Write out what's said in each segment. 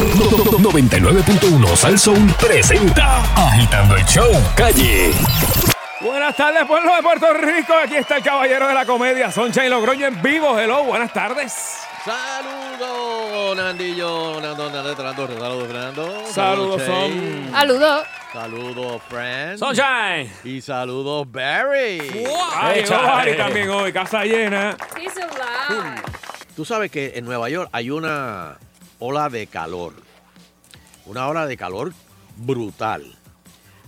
99.1 Sal Soul presenta Agitando el Show Calle. Buenas tardes, pueblo de Puerto Rico. Aquí está el caballero de la comedia, Sunshine Logroño en vivo. Hello, buenas tardes. Saludos, Nandillo, Nando, Nando, Nando, saludos, Fernando. Saludos, son. Saludos. Saludos, Friend. Sunshine. Y saludos, Barry. Ay, Échale. Barry también hoy, casa llena. He's alive. Tú sabes que en Nueva York hay una ola de calor. Una ola de calor brutal.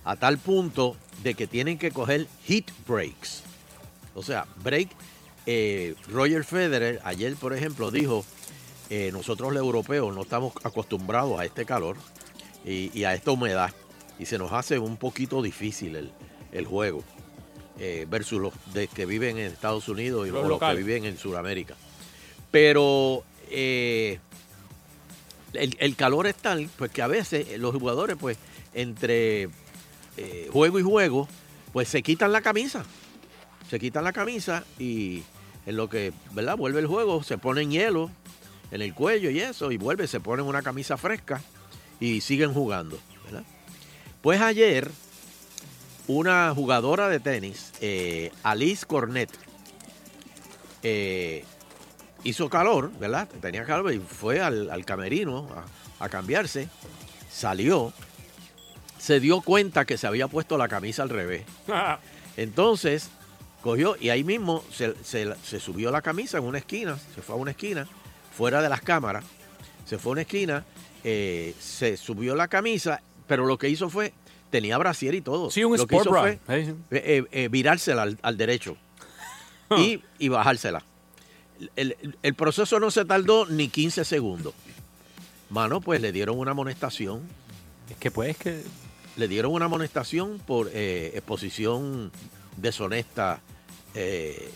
A tal punto de que tienen que coger heat breaks. O sea, break. eh, Roger Federer ayer, por ejemplo, dijo, eh, nosotros los europeos no estamos acostumbrados a este calor y, y a esta humedad. Y se nos hace un poquito difícil el, el juego eh, versus los de que viven en Estados Unidos y Los que viven en Sudamérica. Pero eh, el, el calor es tal pues que a veces los jugadores pues entre eh, juego y juego pues se quitan la camisa. Se quitan la camisa y en lo que verdad vuelve el juego se ponen hielo en el cuello y eso y vuelve se ponen una camisa fresca y siguen jugando pues ayer una jugadora de tenis eh, Alice Cornet eh, hizo calor, ¿verdad? Tenía calor y fue al, al camerino a, a cambiarse. Salió, se dio cuenta que se había puesto la camisa al revés. Entonces, cogió y ahí mismo se, se- se subió la camisa en una esquina, se fue a una esquina, fuera de las cámaras, se fue a una esquina, eh, se subió la camisa, pero lo que hizo fue, tenía brasier y todo. Sí, un lo que hizo bra. fue eh, eh, virársela al, al derecho y, y bajársela. El, el- proceso no se tardó ni 15 segundos. Mano, pues le dieron una amonestación. Es que pues que. Le dieron una amonestación por eh, exposición deshonesta eh,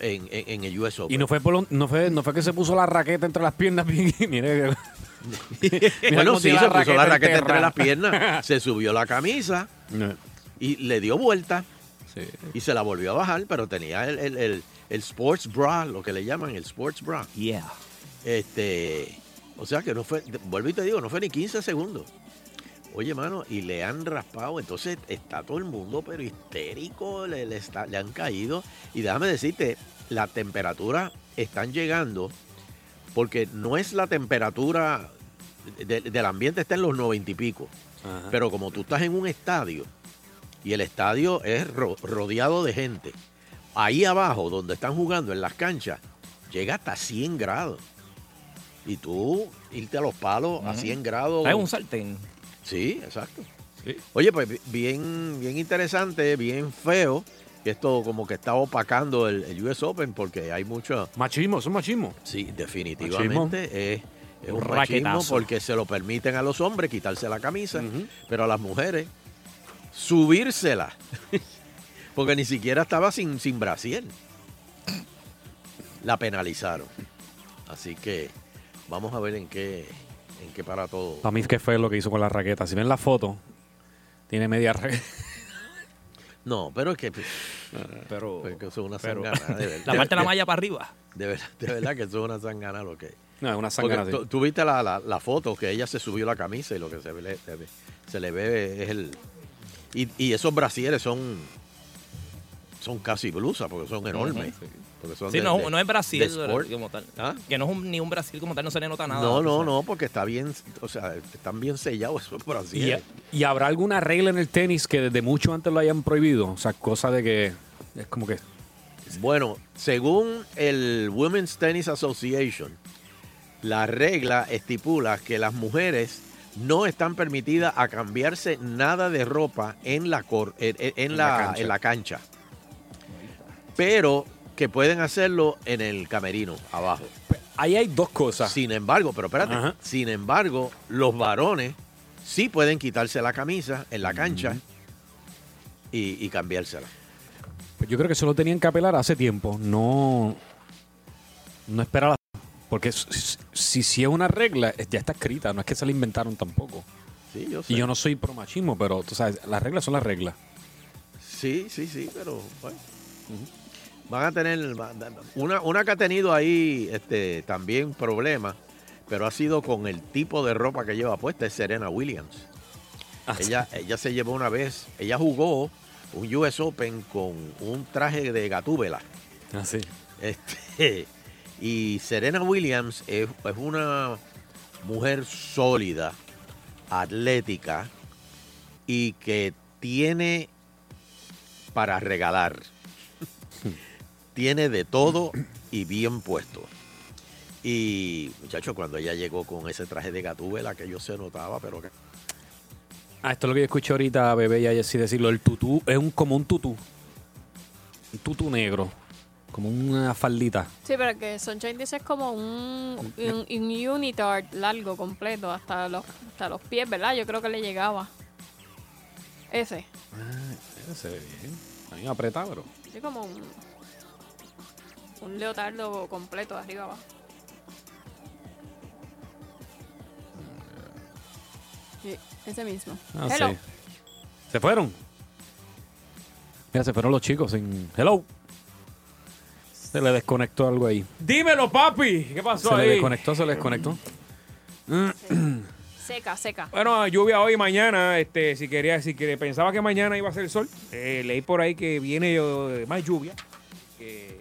en, en- en el US Open. Y no fue, por lo- no, fue, no fue que se puso la raqueta entre las piernas. Mire, bueno, sí, se puso la raqueta entre las piernas, se subió la camisa y le dio vuelta Sí. y se la volvió a bajar, pero tenía el, el- el- el sports bra, lo que le llaman el sports bra. Yeah. Este, o sea que no fue, vuelvo y te digo, no fue ni 15 segundos. Oye, mano, y le han raspado, entonces está todo el mundo, pero histérico, le, le está- le han caído. Y déjame decirte, la temperatura están llegando, porque no es la temperatura de- del ambiente, está en los 90 y pico. Ajá. Pero como tú estás en un estadio y el estadio es ro- rodeado de gente, ahí abajo donde están jugando en las canchas, llega hasta 100 grados. Y tú irte a los palos a 100 grados. Es un sartén. Sí, exacto. Sí. Oye, pues bi- bien, bien interesante, bien feo. que Esto como que está opacando el, el US Open porque hay mucho... Machismo, es machismo. Sí, definitivamente es, es un Un machismo porque se lo permiten a los hombres quitarse la camisa, pero a las mujeres subírsela. porque ni siquiera estaba sin, sin brasier. La penalizaron. Así que vamos a ver en qué, en qué para todo. Para mí, que fue lo que hizo con la raqueta. Si ven la foto, tiene media raqueta. No, pero es que, Pero. pues, que eso es una pero- sangana, de verdad. La parte de la malla para arriba. De verdad, de verdad que eso es una sangana lo que No, es una sangana tú, tú viste la, la- la foto que ella se subió la camisa y lo que se, ve- se, ve- se le ve es el... Y, y esos brasieres son son casi blusas porque son enormes. porque son Sí, de- no, de- no es Brasil como tal. ¿Ah? Que no es un- ni un Brasil como tal, no se le nota nada. No, no, no, porque está bien, o sea, están bien sellados esos ¿Y, brasieres. y habrá alguna regla en el tenis que desde mucho antes lo hayan prohibido? O sea, cosa de que es como que Bueno, según el Women's Tennis Association, la regla estipula que las mujeres no están permitidas a cambiarse nada de ropa en la, cor- en, en- en En la, en la cancha. Pero que pueden hacerlo en el camerino, abajo. ahí hay dos cosas. Sin embargo, pero espérate, Ajá. sin embargo, los varones sí pueden quitarse la camisa en la cancha y, y cambiársela. Pues Yo creo que eso lo tenían que apelar hace tiempo. No. No esperar. a- Porque si, si, es una regla, ya está escrita. No es que se la inventaron tampoco. Sí, yo sé. Y yo no soy pro machismo, pero tú sabes, las reglas son las reglas. Sí, sí, sí, pero bueno. Van a tener una, una que ha tenido ahí este, también problemas, pero ha sido con el tipo de ropa que lleva puesta, es Serena Williams. Ah, Ella, ella se llevó una vez, ella jugó un US Open con un traje de gatúbela. Así. Este, y Serena Williams es, es una mujer sólida, atlética y que tiene para regalar. Tiene de todo y bien puesto. Y muchachos, cuando ella llegó con ese traje de gatúbela, que yo se notaba, pero que Ah, esto es lo que yo escuché ahorita a Bebé y a Jessy decirlo. El tutú es un, como un tutú. Un tutú negro. Como una faldita. Sí, pero que Sunshine dice es como un, un, un unitard largo, completo, hasta los, hasta los pies, ¿verdad? Yo creo que le llegaba. Ese. Ese se ve bien. Ahí apretado, pero. Sí, como un, un leotardo completo de arriba abajo. Sí, ese mismo. Ah, Hello. sí. ¿Se fueron? Mira, se fueron los chicos sin. Hello. Se le desconectó algo ahí. Dímelo, papi. ¿Qué pasó Se le desconectó, se le desconectó. Seca, seca. Bueno, lluvia hoy y mañana. Este, si quería, si quería, pensaba que mañana iba a ser sol. eh, leí por ahí que viene eh, más lluvia. Que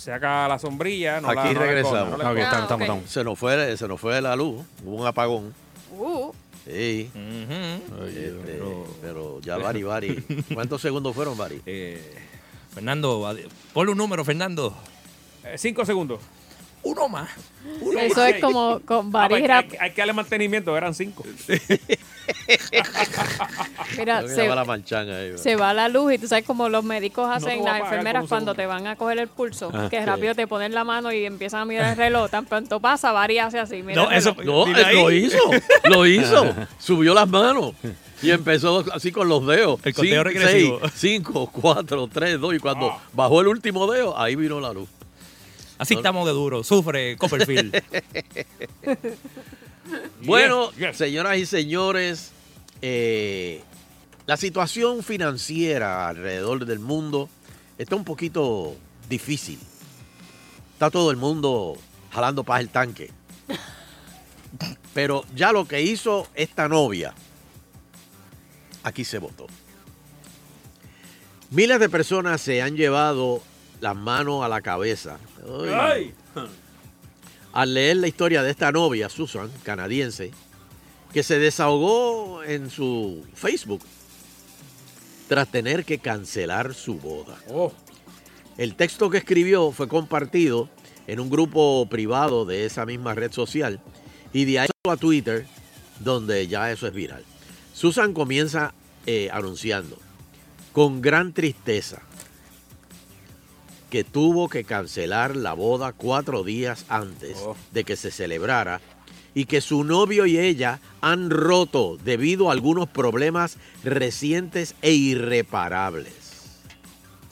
saca la sombrilla. No la- Aquí no la regresamos. no estamos, Ah, estamos, ok. estamos. se nos fue, se nos fue la luz, hubo un apagón. Uh, Sí, este, pero ya Bari, Bari. ¿Cuántos segundos fueron, Bari? Eh, Fernando, ponle un número, Fernando. Eh, cinco segundos. Uno más. eso es como con Ah, Baris hay, hay que darle mantenimiento, eran cinco. Mira, se, va la manchanga ahí, se va la luz y tú sabes como los médicos hacen, las enfermeras cuando te van a coger el pulso, Ah, que sí. rápido te ponen la mano y empiezan a mirar el reloj. Tan pronto pasa, Bari hace así. Mira No, eso-. No, él lo hizo, lo hizo. Subió las manos y empezó así con los dedos. El conteo Cinco, regresivo. seis, cinco, cuatro, tres, dos. Y cuando bajó el último dedo, ahí vino la luz. Así estamos de duro. Sufre Copperfield. Bueno, yes. señoras y señores, eh, la situación financiera alrededor del mundo está un poquito difícil. Está todo el mundo jalando paz el tanque. Pero ya lo que hizo esta novia, aquí se votó. Miles de personas se han llevado las manos a la cabeza. Ay. ¡Ay! Al leer la historia de esta novia, Susan, canadiense, que se desahogó en su Facebook tras tener que cancelar su boda. Oh, El texto que escribió fue compartido en un grupo privado de esa misma red social y de ahí a Twitter, donde ya eso es viral. Susan comienza eh, anunciando con gran tristeza que tuvo que cancelar la boda cuatro días antes Oh. de que se celebrara y que su novio y ella han roto debido a algunos problemas recientes e irreparables.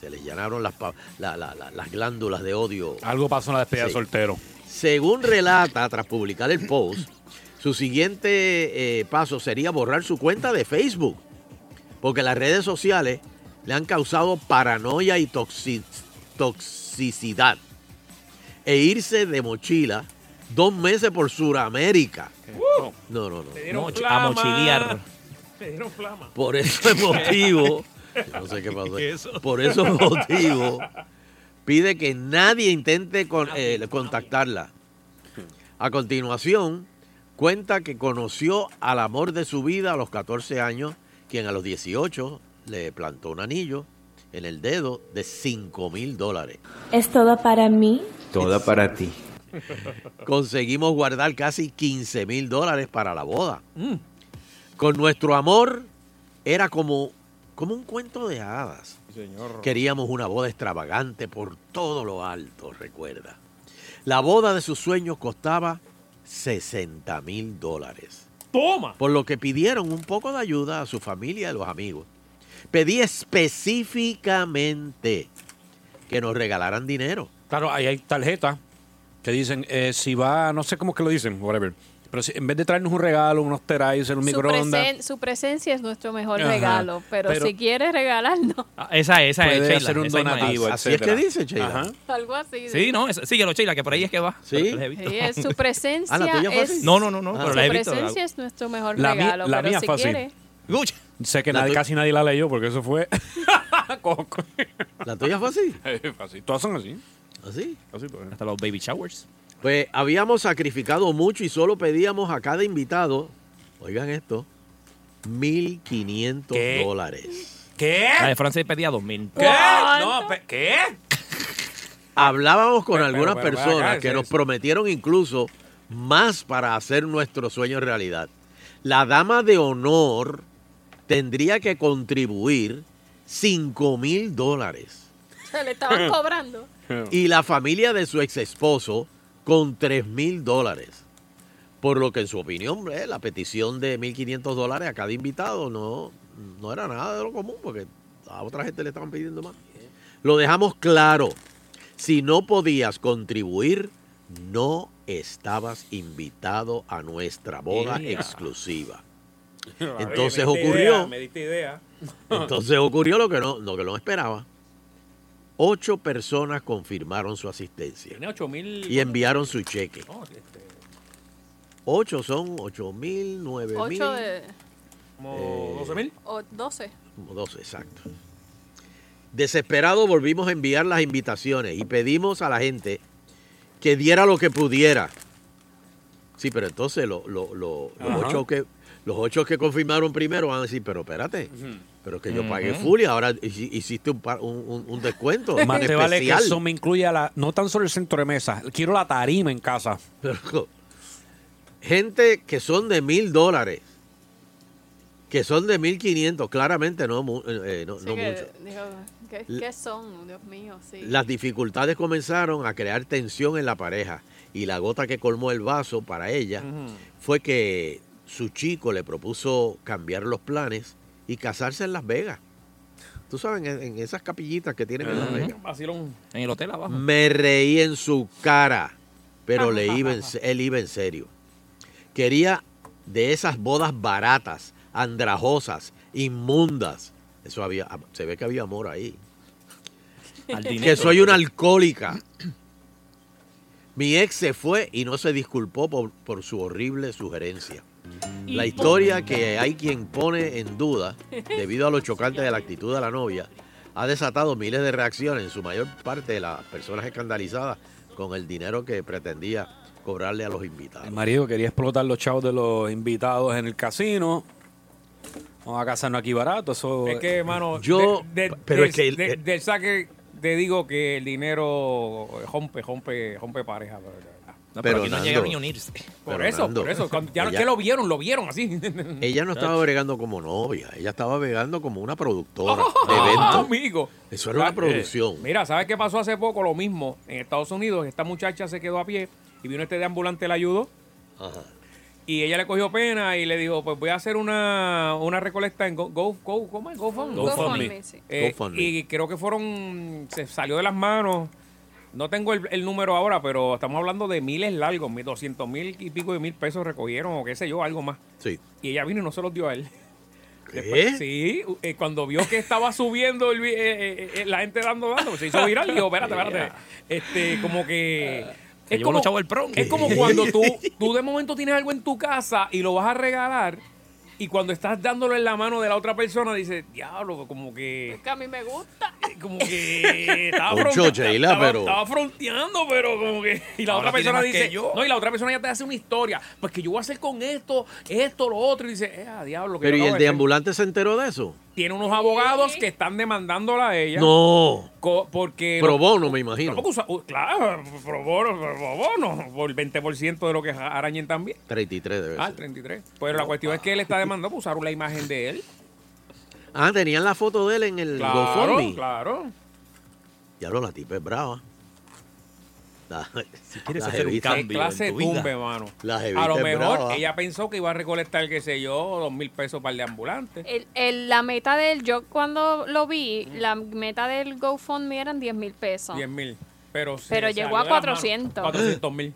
Se le llenaron las, pa- la- la- la- las glándulas de odio. Algo pasó en la despedida Sí. de soltero. Según relata, tras publicar el post, su siguiente eh, paso sería borrar su cuenta de Facebook, porque las redes sociales le han causado paranoia y toxi- toxicidad, e irse de mochila dos meses por Sudamérica. No, no, no. te dieron Moch- a flama. mochilear. Te dieron flama. Por ese motivo, no sé qué pasó. Por esos motivos, pide que nadie intente con- eh, contactarla. A continuación, cuenta que conoció al amor de su vida a los 14 años, quien a los 18 le plantó un anillo en el dedo de 5 mil dólares. ¿Es todo para mí? Toda para ti. Conseguimos guardar casi 15 mil dólares para la boda. Con nuestro amor era como, como un cuento de hadas. Señor. Queríamos una boda extravagante por todo lo alto, recuerda. La boda de sus sueños costaba 60 mil dólares, Toma. por lo que pidieron un poco de ayuda a su familia y a los amigos. Pedí específicamente que nos regalaran dinero. Claro, ahí hay tarjetas que dicen, eh, si va, no sé cómo es que lo dicen, whatever. Pero si, en vez de traernos un regalo, unos terais, un Su, microondas, presen- su presencia es nuestro mejor Ajá, regalo, pero, pero- si quieres regalarnos Ah, esa es, esa es, Sheila. hacer un esa es donativo. Así es que dice, Sheila. Ajá. algo así. Sí, no, esa- síguelo, Sheila, que por ahí es que va. Sí. Sí, es su presencia Ah, ¿la tuya fue es? No, no, no, no, Ah. pero su la he visto. presencia es nuestro mejor La mía- regalo, la pero mía si fue así. Sé que nadie, casi nadie la leyó porque eso fue. ¿La tuya fue así? Todas son así. ¿Así? Así pues. hasta los baby showers. Pues habíamos sacrificado mucho y solo pedíamos a cada invitado, oigan esto, 1.500 ¿Qué? dólares. ¿Qué? La de Francia pedía 2000. ¿Qué? No, ¿qué? Hablábamos con Pero, algunas pero, pero, personas acá, que nos prometieron incluso más para hacer nuestro sueño realidad. La dama de honor tendría que contribuir 5 mil dólares se le estaban cobrando. y la familia de su ex esposo con 3 mil dólares. Por lo que en su opinión, eh, la petición de 1.500 dólares a cada invitado no, no era nada de lo común porque a otra gente le estaban pidiendo más. Lo dejamos claro. Si no podías contribuir, no estabas invitado a nuestra boda Yeah. exclusiva. Oye, Entonces me ocurrió- idea, me diste idea. Entonces ocurrió lo que no, lo que no esperaba. Ocho personas confirmaron su asistencia Tiene 8 mil. y enviaron su cheque. No, este, Ocho son ocho mil, nueve mil. 8 de. como Eh, 12 mil. o 12. Como dos, exacto. Desesperado volvimos a enviar las invitaciones y pedimos a la gente que diera lo que pudiera. Sí, pero entonces lo- lo- lo- los, ocho que, los ocho que confirmaron primero van a decir, pero espérate, pero que yo pagué Ujú. full y ahora hici- hiciste un, par- un- un- un descuento Más te vale que especial. eso me incluya la, no tan solo el centro de mesa, quiero la tarima en casa. Pero, gente que son de mil dólares, que son de mil quinientos, claramente no, eh, no, Sí no que mucho. dijo, ¿qué, L- qué son? Dios mío, sí. Las dificultades comenzaron a crear tensión en la pareja y la gota que colmó el vaso para ella fue que su chico le propuso cambiar los planes y casarse en Las Vegas. Tú sabes, en, en esas capillitas que tienen en Las. Vegas. Vacilón. En el hotel abajo. Me reí en su cara, pero le iba en él iba en serio. Quería de esas bodas baratas, andrajosas, inmundas. Eso había, se ve que había amor ahí. Al dinero. Que soy una alcohólica. Mi ex se fue y no se disculpó por, por su horrible sugerencia. La historia que hay quien pone en duda, debido a lo chocante de la actitud de la novia, ha desatado miles de reacciones, en su mayor parte de las personas escandalizadas con el dinero que pretendía cobrarle a los invitados. El marido quería explotar los chavos de los invitados en el casino. Vamos a casarnos aquí barato. Eso, Es que, hermano, Yo- de- de- pero del- es que el- de- del saque te digo que el dinero rompe, rompe, rompe pareja. pero- No, pero, Pero, aquí no Nando, llegaron ni a unirse. Por eso, Nando, por eso. Cuando ya ella- que lo vieron, lo vieron así. Ella no estaba bregando como novia, ella estaba bregando como una productora de Ah, eventos. amigo. Eso era una Eh, producción. Mira, ¿sabes qué pasó hace poco? Lo mismo. En Estados Unidos, esta muchacha se quedó a pie y vino este de ambulante, la ayudó. Ajá. Y ella le cogió pena y le dijo, pues voy a hacer una, una recolecta en Go, Go, Go, ¿cómo es? GoFundMe. GoFundMe. sí. Eh, GoFundMe. y creo que fueron, se salió de las manos, no tengo el, el número ahora, pero estamos hablando de miles largos, mil, doscientos mil y pico de mil pesos recogieron o qué sé yo, algo más. Sí. Y ella vino y no se los dio a él. ¿Qué? Después- sí, eh, cuando vio que estaba subiendo el eh, eh, la gente dando, dando, se hizo viral y dijo, espérate, espérate. Este, como que... Del prom. es como cuando tú, tú de momento tienes algo en tu casa y lo vas a regalar y cuando estás dándolo en la mano de la otra persona dices, diablo, como que... Es que a mí me gusta. Como que estaba, Mucho, fronte- Sheila, estaba- pero- estaba fronteando, pero como que. Y la Ahora otra persona dice. yo. No, y la otra persona ya te hace una historia. Pues que yo voy a hacer con esto, esto, lo otro. Y dice, eh, a diablo. que Pero ¿y el de de hacer". ambulante se enteró de eso? Tiene unos abogados que están demandándola a ella. No. porque. Pro bono, me imagino. Tampoco usa- uh, claro, pro bono, pro bono, por el 20% de lo que arañen también. 33 debe Ah, ser. el 33. Pero la cuestión es que él está demandando por usar la imagen de él. Ah, tenían la foto de él en el Claro, GoFundMe. claro. Diablo, la tipa es brava. La, Si quieres la hacer un cambio clase en de tu vida. tumbe, mano. A lo mejor brava. ella pensó que iba a recolectar, qué sé yo, dos mil pesos para el de ambulante. El, el- la meta del, yo cuando lo vi, la meta del GoFundMe eran 10 mil pesos. 10 mil. Pero, Pero llegó a de las manos. 400. 400 mil.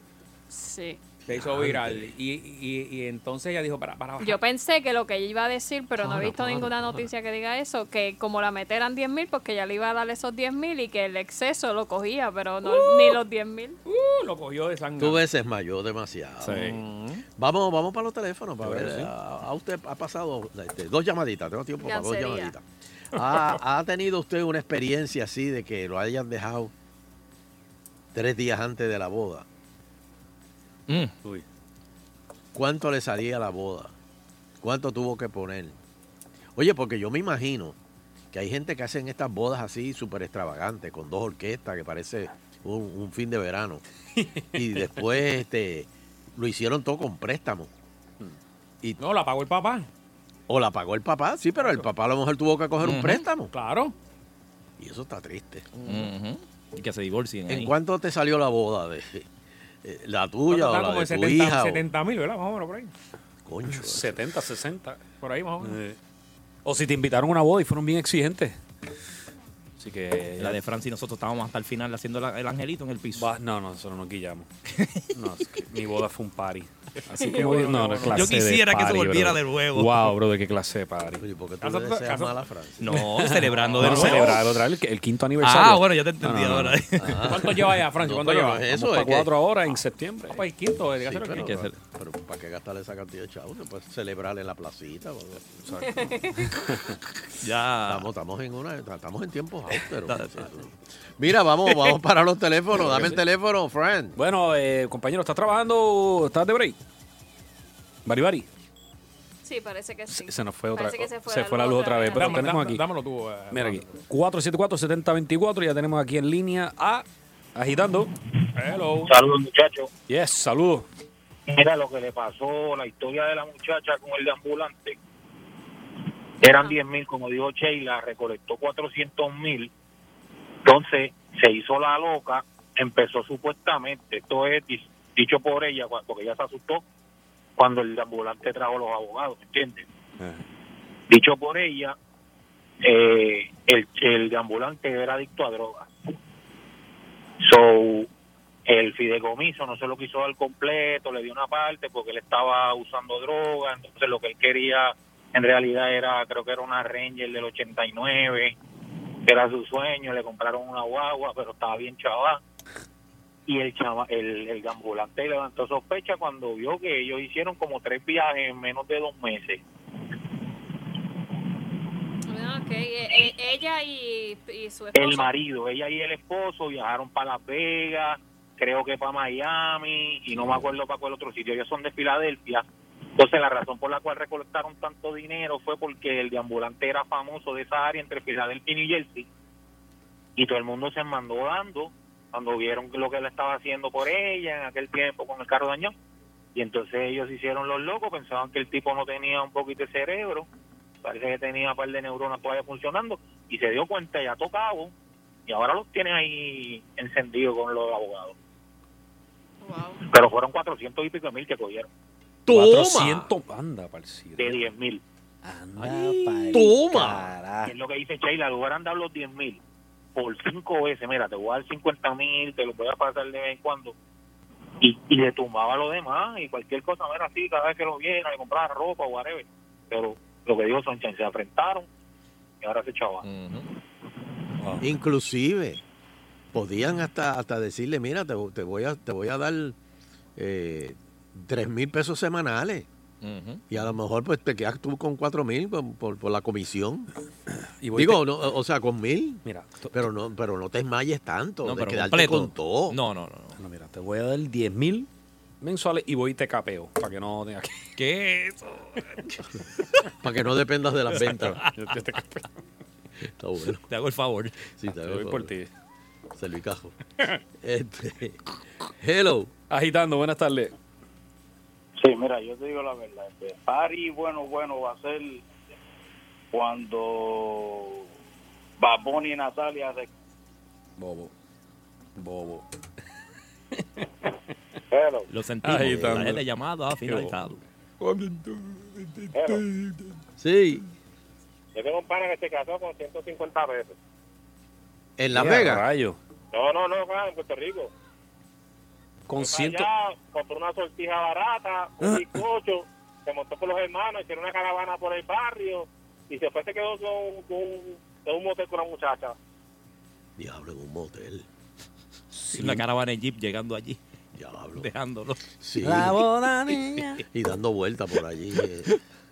Sí. Se hizo viral. Y, y, y entonces ella dijo, para, para bajar. Yo pensé que lo que ella iba a decir, pero no he visto para, ninguna para. noticia que diga eso, que como la meta eran 10 mil, porque ella le iba a dar esos 10 mil y que el exceso lo cogía, pero no ni los 10 mil. Uh, lo cogió de sangre. Tú veces mayor demasiado. Sí. Vamos, vamos para los teléfonos para ver. sí. A, a usted ha pasado este, dos llamaditas, tengo tiempo para dos llamaditas. ¿Ha, ha tenido usted una experiencia así de que lo hayan dejado tres días antes de la boda? Mm. Uy. ¿Cuánto le salía la boda? ¿Cuánto tuvo que poner? Oye, porque yo me imagino que hay gente que hacen estas bodas así súper extravagantes, con dos orquestas, que parece un, un fin de verano. Y después este, lo hicieron todo con préstamo. Y, No, la pagó el papá. o la pagó el papá, sí, pero el papá a lo mejor tuvo que coger un préstamo. Claro. Y eso está triste. Y que se divorcien ¿En ahí. cuánto te salió la boda? de eh, ¿La tuya o la como de en tu 70 hija? o- 70 mil, ¿verdad? Más o menos por ahí. Concho, 70, 60. Por ahí más o menos. Eh, O si te invitaron a una boda y fueron bien exigentes. Así que. La de Francia y nosotros estábamos hasta el final haciendo la- el angelito en el piso. Va- no, no, nosotros nos guillamos. No, es que mi boda fue un party. Así que bueno, no, clase Yo quisiera de que se volviera brother. de nuevo. Wow, bro, de qué clase de party. Oye, ¿por qué tú le deseas caso- mal a Francia? No, celebrando de Vamos a nuevo. celebrar otra vez el, el quinto aniversario. Ah, bueno, ya te entendí No, no, no. ahora. ¿Cuánto lleva ya, Francia? No, ¿Cuánto lleva? eso, Vamos es para que- cuatro ahora en septiembre. Papá, el quinto, Sí, pero, el que quinto. hacer- pero ¿para qué gastarle esa cantidad de chavos? Se puede celebrar en la placita. Ya. Estamos, estamos en una, estamos en tiempos austeros. Mira, vamos, vamos para los teléfonos. Dame el teléfono, friend. Bueno, eh, compañero, ¿estás trabajando? ¿Estás de break? Bari Bari. Sí, parece que sí. Se, se nos fue otra que se fue la luz otra vez. Pero Dame- tenemos aquí. Dámelo tú. eh, Mira aquí. 474-7024. Ya tenemos aquí en línea a Agitando. Hello. Saludos muchachos. Yes, saludos. Mira lo que le pasó, la historia de la muchacha con el de ambulante. Eran 10 mil, como dijo Sheila, recolectó 400 mil. Entonces se hizo la loca, empezó supuestamente, esto es di- dicho por ella, porque ella se asustó cuando el ambulante trajo los abogados, ¿me entiendes? Dicho por ella, eh, el, el ambulante era adicto a drogas. So, el fideicomiso no se lo quiso dar completo, le dio una parte porque él estaba usando droga, entonces lo que él quería en realidad era, creo que era una Ranger del 89, que era su sueño, le compraron una guagua, pero estaba bien chaval. Y el, chava, el, el ambulante levantó sospecha cuando vio que ellos hicieron como tres viajes en menos de dos meses. Ah, ok. E- e- ella y, y su esposo. el marido, ella y el esposo viajaron para Las Vegas, creo que para Miami y no me acuerdo para cuál otro sitio. Ellos son de Filadelfia. Entonces la razón por la cual recolectaron tanto dinero fue porque el deambulante era famoso de esa área entre Filadelfia y New Jersey y todo el mundo se mandó dando cuando vieron lo que él estaba haciendo por ella en aquel tiempo con el carro dañado. Y entonces ellos se hicieron los locos, pensaban que el tipo no tenía un poquito de cerebro, parece que tenía un par de neuronas todavía funcionando, y se dio cuenta, ya tocado, y ahora los tiene ahí encendidos con los abogados. Wow. Pero fueron 400 y pico de mil que cogieron, 400. Anda, parcido. de 10 mil. Anda, toma. Es lo que dice Sheila, le hubieran dado los 10 mil por cinco veces, mira, te voy a dar 50 mil, te lo voy a pasar de vez en cuando. Y, y le tumbaba lo demás y cualquier cosa, no era así, cada vez que lo viera, le compraba ropa o whatever. Pero lo que dijo Sonchen, se enfrentaron y ahora se chaval. Ujú. Inclusive, podían hasta, hasta decirle, mira, te, te voy a, te voy a dar eh, tres mil pesos semanales. Y a lo mejor pues te quedas tú con cuatro mil por, por- por la comisión. Y voy Digo, te- no, o sea, con mil. mira, Pero no, pero no te esmayes tanto No, de pero quedarte completo. con todo. No, no, no. mira, te voy a dar 10 mil mensuales y voy y te capeo para que no tengas que. ¿Qué es eso? Para que no dependas de las ventas. Yo- yo te capeo. Está bueno. Te hago el favor. Sí, te Te voy por ti. Se lo encajo. Este, hello. Agitando, buenas tardes. Sí, mira, yo te digo la verdad. Este, party bueno, bueno va a ser cuando Baboni y Natalia se... Bobo. Bobo. Hello, Lo sentimos. Ahí La está. tarjeta de llamada ha finalizado. Sí. Yo tengo un pana que se casó con 150 pesos. En Las ¡Qué Vegas. rayo! No, no, no, acá en Puerto Rico. Con Fue ciento... allá, compró una sortija barata, un bizcocho, se montó con los hermanos, hicieron una caravana por el barrio y después se quedó con, con, en un motel con una muchacha. Diablo, en un motel. Una caravana de jeep llegando allí, Diablo. dejándolo. Sí. boda niña. Y dando vueltas por allí.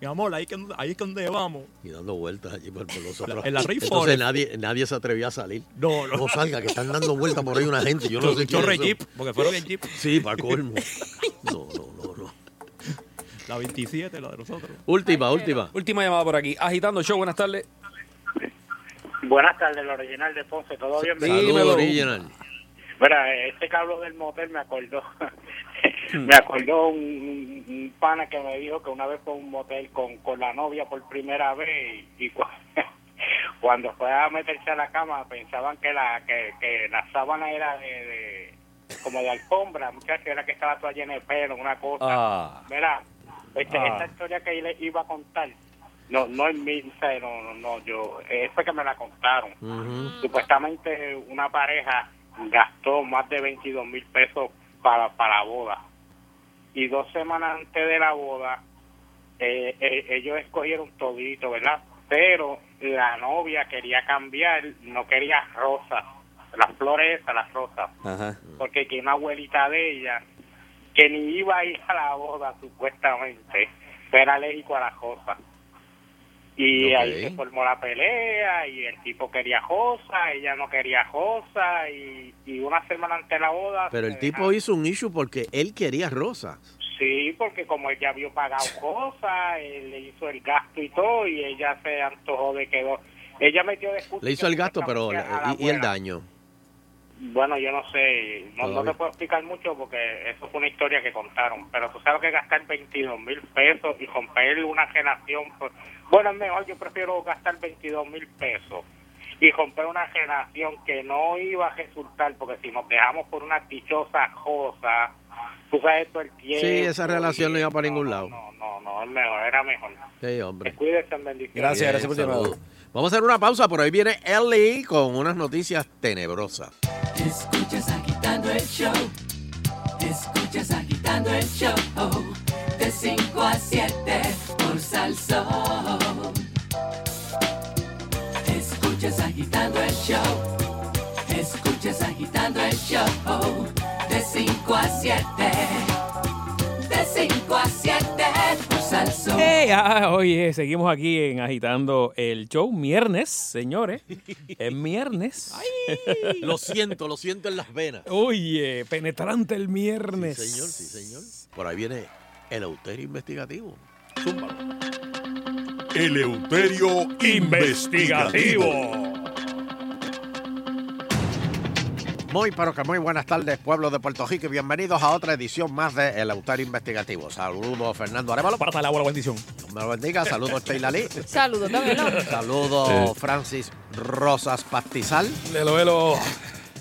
Mi amor, ahí, que- ahí es donde vamos. y dando vueltas allí por, por nosotros. En la Rey Entonces Forest. nadie, nadie se atrevía a salir. No, no. No salga, que están dando vueltas por ahí una gente. Yo no sé quién es jeep, porque fueron en jeep. Sí, para colmo. No, no, no, no. La 27, la de nosotros. Última, última. Última llamada por aquí. Agitando show, buenas tardes. Buenas tardes, el original de Ponce. ¿Todo bien? Dímelo. Saludos, original. Mira, este cablo del motel me acordó. me acordó un, un- un pana que me dijo que una vez fue a un motel con, con la novia por primera vez y, y cu- cuando fue a meterse a la cama pensaban que la que, que la sábana era de, de- como de alfombra, muchachos, era que estaba toda llena de pelo, una cosa. Ah. Mira, este, Ah. esta historia que le iba a contar, no no es mi, no, no, no, yo, es que me la contaron. Supuestamente una pareja gastó más de 22 mil pesos para, para la boda. Y dos semanas antes de la boda, eh, eh, ellos escogieron todito, ¿verdad? Pero la novia quería cambiar, no quería rosas, las flores esas, las rosas, Ajá. porque que una abuelita de ella, que ni iba a ir a la boda supuestamente, era alérgico a las rosas. Y Ok. ahí se formó la pelea y el tipo quería josa, ella no quería josa y, y una semana antes de la boda... Pero el tipo dejaron- hizo un issue porque él quería rosas. Sí, porque como él ya había pagado cosas, él le hizo el gasto y todo y ella se antojó de que... Ella metió de Le hizo el gasto, pero... ¿Y, y el daño? Bueno, yo no sé, no, no te puedo explicar mucho porque eso fue una historia que contaron, pero tú sabes que gastar 22 mil pesos y romper una relación, pues, bueno, es mejor, yo prefiero gastar 22 mil pesos y romper una relación que no iba a resultar, porque si nos dejamos por una dichosa cosa, tú sabes todo el tiempo. Sí, esa relación no iba para ningún lado. No, no, no, es mejor, era mejor. Sí, hombre. Cuídense, bendiciones. Gracias, gracias por saludos. Vamos a hacer una pausa, por ahí viene Ellie con unas noticias tenebrosas. Escuchas agitando el show. Escuchas agitando el show. De 5 a 7 por Salsón. Escuchas agitando el show. Escuchas agitando el show. De 5 a 7. De 5 a 7 por Salsón. Hey, ah, oye, seguimos aquí en Agitando el Show. Viernes, señores. Es viernes. Lo siento, lo siento en las venas. Oye, penetrante el Sí, viernes. señor, sí, señor. Por ahí viene el Euterio Investigativo. Eleuterio Investigativo. Muy, pero que muy buenas tardes, pueblo de Puerto Rico, y bienvenidos a otra edición más de El Euterio Investigativo. Saludos, Fernando Arevalo. Para la buena bendición. Dios me lo bendiga. Saludos, Sheila Lee. Saludos también, ¿no? Saludos, Francis Rosas Pastizal. Lelo, lelo.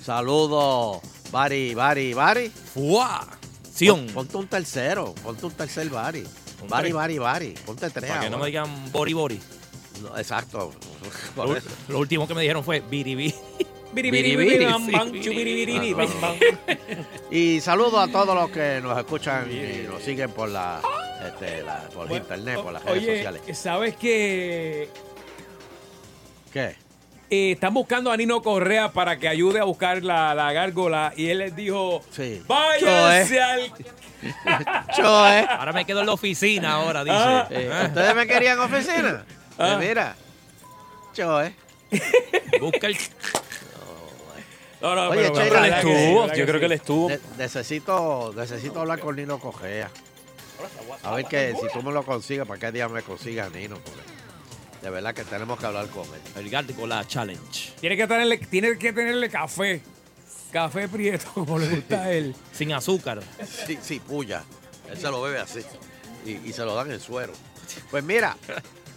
Saludos, Bari, Bari, Bari. ¡Fua! Sion. Pon- Ponte un tercero, ponte un tercer Bari. Bari, tres. Bari, Bari. Ponte tres. Para que no me ahora. digan Bori Bori. No, exacto. Por Lo, eso. lo último que me dijeron fue Biribi. Bam. Y saludos a todos los que nos escuchan y nos siguen por la, este, la- por Bueno, internet, por las redes Oye, sociales. ¿sabes que ¿Qué? eh, están buscando a Nino Correa para que ayude a buscar la, la gárgola y él les dijo, Sí. váyanse al... Yo, ¿eh? Ahora me quedo en la oficina ahora, dice. Ah. Eh, Ah, ¿Ustedes me querían oficina? Ah. Eh, mira. ¿eh? Busca el... No, no, Oye, pero- Sheila, pero Él que estuvo, yo creo que él estuvo. Ne- necesito, necesito hablar con Nino Cogea. A ver que si tú me lo consigues, ¿para qué día me consigas Nino? Porque de verdad que tenemos que hablar con él. El Gárgola Challenge. Tiene que tenerle, tiene que tenerle café. Café prieto, como le gusta a él. Sin azúcar. Sí, sí, puya. Él se lo bebe así. Y, y se lo dan en suero. Pues mira,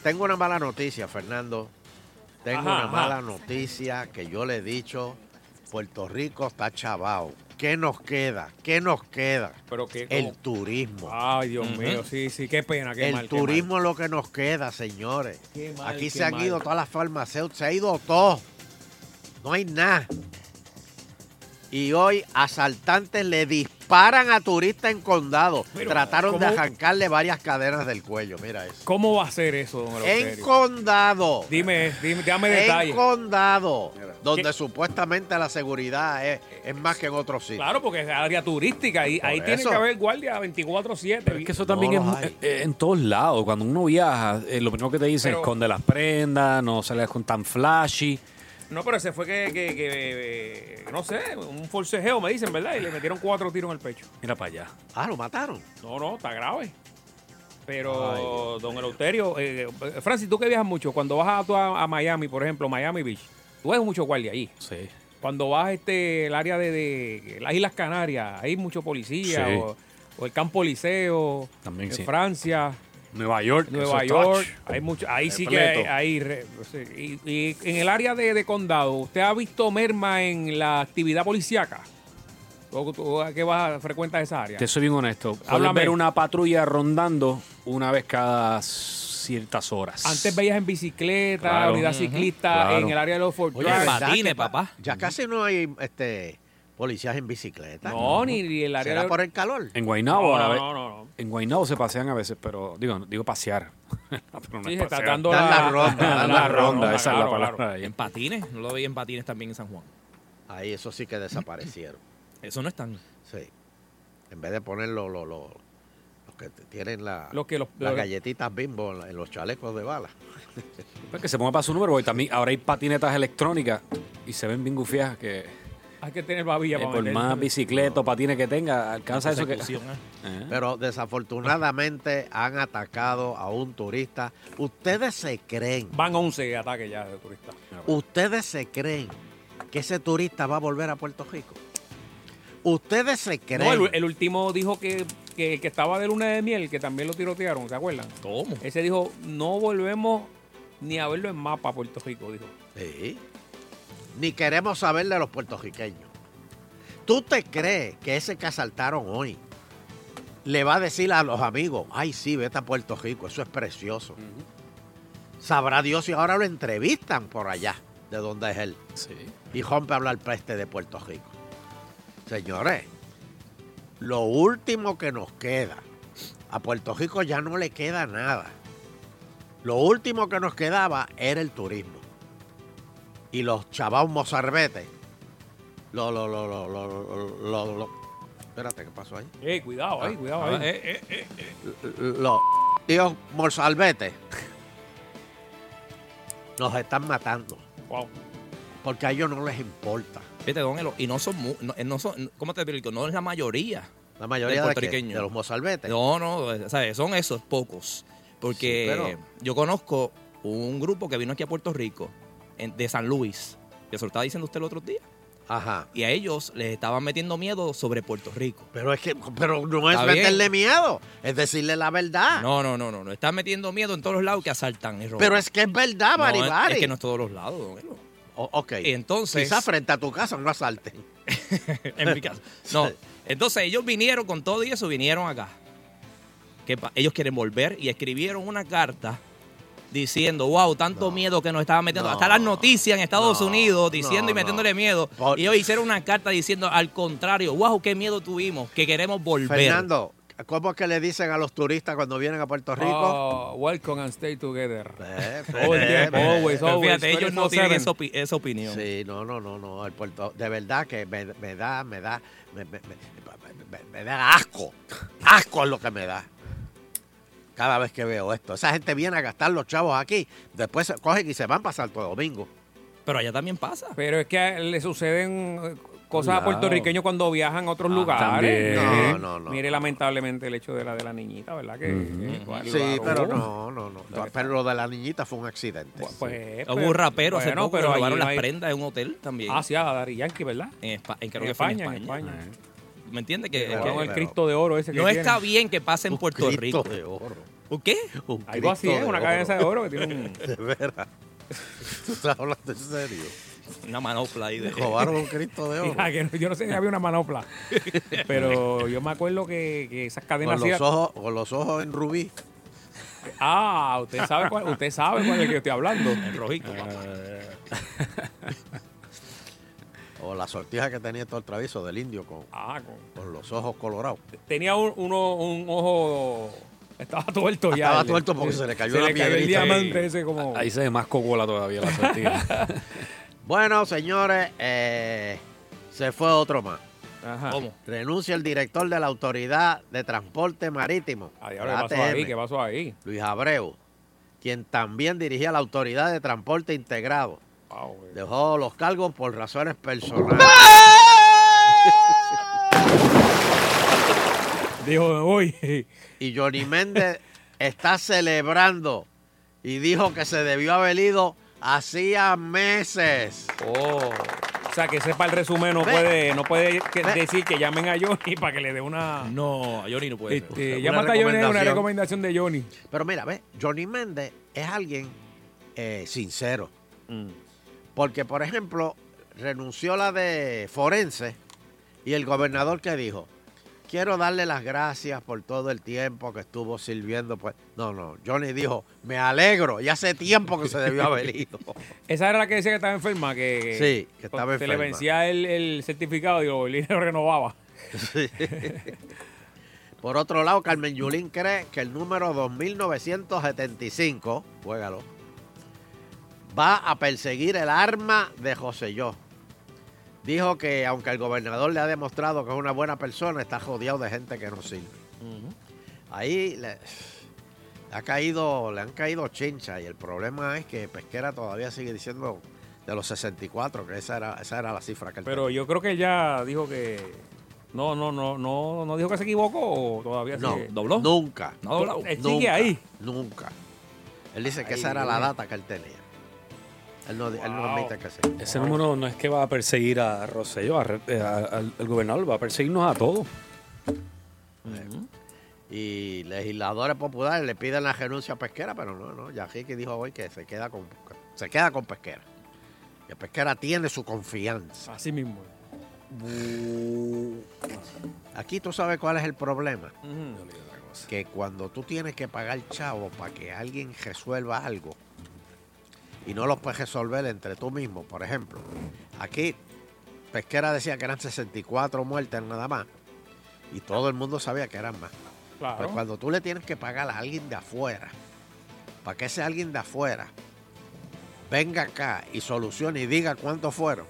tengo una mala noticia, Fernando. Tengo Ajá, una ajá. mala noticia que yo le he dicho. Puerto Rico está chavao. ¿Qué nos queda? ¿Qué nos queda? Pero que... El turismo. Ay, Dios mío, sí, sí, qué pena, qué El mal, qué turismo es lo que nos queda, señores. Qué mal, Aquí se han mal. ido todas las farmacéuticas, se ha ido todo. No hay nada. Y hoy asaltantes le disparan Paran a turistas en condado. Pero, Trataron de arrancarle varias cadenas del cuello. Mira eso. ¿Cómo va a ser eso, don En condado. Dime, dime, dame En detalles. condado. Donde ¿Qué? supuestamente la seguridad es, es más que en otros sitios. Claro, porque es área turística y Por ahí tiene que haber guardia 24-7. Es que eso también No es hay. eh, en todos lados. Cuando uno viaja, eh, lo primero que te dicen es esconde las prendas, no salgas con tan flashy. No, pero ese fue que, que- que, eh, no sé, un forcejeo, me dicen, ¿verdad? Y le metieron cuatro tiros en el pecho. Mira para allá. Ah, lo mataron. No, no, está grave. Pero, Ay, don Eleuterio, eh, eh, Francis, tú que viajas mucho, cuando vas a, tú a, a Miami, por ejemplo, Miami Beach, tú ves mucho guardia ahí. Sí. Cuando vas a este, el área de, de las Islas Canarias, hay mucho policía, Sí. o, o el Campo Liceo, También en sí. Francia, Nueva York. Nueva York, touch. hay mucho, ahí sí que hay, hay re- sí. y, y en el área de, de condado, ¿usted ha visto merma en la actividad policíaca? ¿O tú a qué vas a frecuentar esa área? Te soy bien honesto. Puedes ver una patrulla rondando una vez cada ciertas horas. Antes veías en bicicleta, Claro. unidad ciclista, Claro. en el área de los Ford Oye, Drive. ¿verdad patines, papá. Ya casi no hay este policías en bicicleta. No, ni, ni el área ¿Será de por el calor? En Guaynabo, No, no, no, en Guaynabo se pasean a veces, pero digo, digo pasear. Pero no Sí, es está dando Dan la, la ronda, la la ronda, esa es la palabra. claro. ahí. En patines, no lo veía en patines también en San Juan. Ahí eso sí que desaparecieron. Eso no es tan. Sí. En vez de poner lo- lo- lo- los que tienen la, Lo que los- las lo- galletitas bimbo en los chalecos de bala. Pues que se ponga para su número, porque también ahora hay patinetas electrónicas y se ven bien gufiadas que Hay que tener babilla eh, para por más bicicleta o patines que tenga, alcanza eso que... ¿eh? Eh. Pero desafortunadamente han atacado a un turista. Ustedes se creen, Van 11 ataques ya de turistas. ustedes se creen que ese turista va a volver a Puerto Rico. Ustedes se creen. No, el, el último dijo que, que el que estaba de luna de miel, que también lo tirotearon, ¿se acuerdan? ¿Cómo? Ese dijo, no volvemos ni a verlo en mapa Puerto Rico, dijo. Sí. Ni queremos saber de los puertorriqueños. ¿Tú te crees que ese que asaltaron hoy le va a decir a los amigos, ay, sí, vete a Puerto Rico, eso es precioso? Sabrá Dios si ahora lo entrevistan por allá, de donde es él, Sí. y rompe a hablar peste de Puerto Rico. Señores, lo último que nos queda, a Puerto Rico ya no le queda nada. Lo último que nos quedaba era el turismo. Y los chavaos mozarbetes. Lo, lo, lo, lo, lo, lo, lo- lo- Espérate, ¿qué pasó ahí? Eh, cuidado ahí, cuidado Ah, ahí. eh, eh, eh. Los tíos mozarbetes nos están matando. Wow. Porque a ellos no les importa. Fíjate, don Elo, y no son, mu- no, no son, ¿cómo te explico? No es la mayoría. La mayoría de, qué? de los mozarbetes. No, no, o sea, son esos pocos. Porque Sí, pero- yo conozco un grupo que vino aquí a Puerto Rico, en- de San Luis, que se lo estaba diciendo usted el otro día. Ajá. Y a ellos les estaban metiendo miedo sobre Puerto Rico. Pero es que, pero no es Está bien. meterle miedo, es decirle la verdad. No, no, no, no, no. Están metiendo miedo en todos los lados que asaltan pero es que es verdad, No, Bari es- Bari. Es que no es todos los lados, don Elo. O- ok. Entonces, Quizás frente a tu casa no asalten. en mi caso. No, entonces ellos vinieron con todo y eso, vinieron acá. Que ellos quieren volver y escribieron una carta diciendo, wow, tanto miedo que nos estaban metiendo. No. Hasta las noticias en Estados No. Unidos diciendo No, y metiéndole no. miedo. Por- Y ellos hicieron una carta diciendo, al contrario, wow, qué miedo tuvimos, que queremos volver. Fernando, ¿cómo es que le dicen a los turistas cuando vienen a Puerto Rico? Oh, welcome and stay together. Eh, always, always, fíjate, ellos no tienen 24/7. esa, opi- esa opinión. Sí, no, no, no, no. El Puerto, de verdad que me, me da, me da, me, me- me- me- me da asco. Asco es lo que me da. Cada vez que veo esto. Esa gente viene a gastar los chavos aquí, después se cogen y se van para Santo Domingo. Pero allá también pasa. Pero es que le suceden cosas a puertorriqueños cuando viajan a otros Ah, lugares. también. No, no, no. Mire lamentablemente el hecho de la de la niñita, ¿verdad? Que, Sí, pero no, no, no. Pero lo de la niñita fue un accidente. Pues, pues, Hubo un rapero hace bueno, poco pero ahí robaron las hay- prendas en un hotel también. Ah, sí, a Dari Yankee, ¿verdad? En, Espa- en- creo En que fue España, en España. ¿Me entiendes? Que, Pero- que- el Cristo de oro ese que no tiene. está bien que pase en Un Puerto Cristo Rico. de oro. ¿Un qué? Un Algo así es, una oro. de oro que tiene un... De veras. ¿Tú estás hablando en serio? Una manopla ahí de... Robaron un Cristo de oro. Mira, que no- yo no sé si había una manopla. Pero yo me acuerdo que, que esas cadenas Con los, hacían- ojos, con los ojos en rubí. Ah, usted sabe cuál, usted sabe cuál es el que estoy hablando. en rojito. Eh, O la sortija que tenía todo el travieso del indio con, Ah, con- con los ojos colorados. tenía un, uno, un ojo. Estaba tuerto ya. Estaba tuerto porque se le cayó se una le cayó el diamante ese como. Ahí se ve más cocola todavía la sortija. Bueno, señores, eh, se fue otro más. Ajá. ¿Cómo? Renuncia el director de la Autoridad de Transporte Marítimo, Ay, ahora, ¿qué pasó ATM, ahí? ¿Qué pasó ahí? Luis Abreu, quien también dirigía la Autoridad de Transporte Integrado. Wow, güey. Dejó los cargos por razones personales. Dijo, uy. Y Johnny Méndez está celebrando y dijo que se debió haber ido hacía meses. Oh. O sea, que sepa el resumen, no Ve. puede, no puede que- Ve. decir que llamen a Johnny para que le dé una. No, Johnny no puede ser. Este, Una llámate a Johnny, una recomendación. recomendación de Johnny. Pero mira, ve, Johnny Méndez es alguien eh, sincero. Mm. Porque, por ejemplo, renunció la de forense y el gobernador que dijo, quiero darle las gracias por todo el tiempo que estuvo sirviendo. Pues, no, no, Johnny dijo, me alegro, y hace tiempo que se debió haber ido. Esa era la que decía que estaba enferma, que, Sí, que estaba se le vencía el, el certificado y lo, y lo renovaba. Por otro lado, Carmen Yulín cree que el número 2975, juégalo, va a perseguir el arma de Joselló. Dijo que aunque el gobernador le ha demostrado que es una buena persona, está rodeado de gente que no sirve. Ahí le, ha caído, le han caído chincha y el problema es que Pesquera todavía sigue diciendo de los 64, que esa era, esa era la cifra que él Pero yo creo que ya dijo que. No, no, no, no, no dijo que se equivocó o todavía No, sigue? ¿Dobló? Nunca. No. Él sigue Nunca, ahí. Nunca. Él dice que esa era la data que él tenía. Él no, él no Wow. admite que sí. Ese número no es que va a perseguir a Rosselló, a re- eh, a- al, al gobernador, va a perseguirnos a todos. Y legisladores populares le piden la renuncia a Pesquera, pero no, no. Yajique dijo hoy que se queda con, se queda con Pesquera. Que Pesquera tiene su confianza. Así mismo. Aquí tú sabes cuál es el problema. Que cuando tú tienes que pagar chavo para que alguien resuelva algo y no lo puedes resolver entre tú mismo, por ejemplo, aquí Pesquera decía que eran 64 muertes nada más y todo el mundo sabía que eran más. Claro. Pues cuando tú le tienes que pagar a alguien de afuera, para que ese alguien de afuera venga acá y solucione y diga cuántos fueron,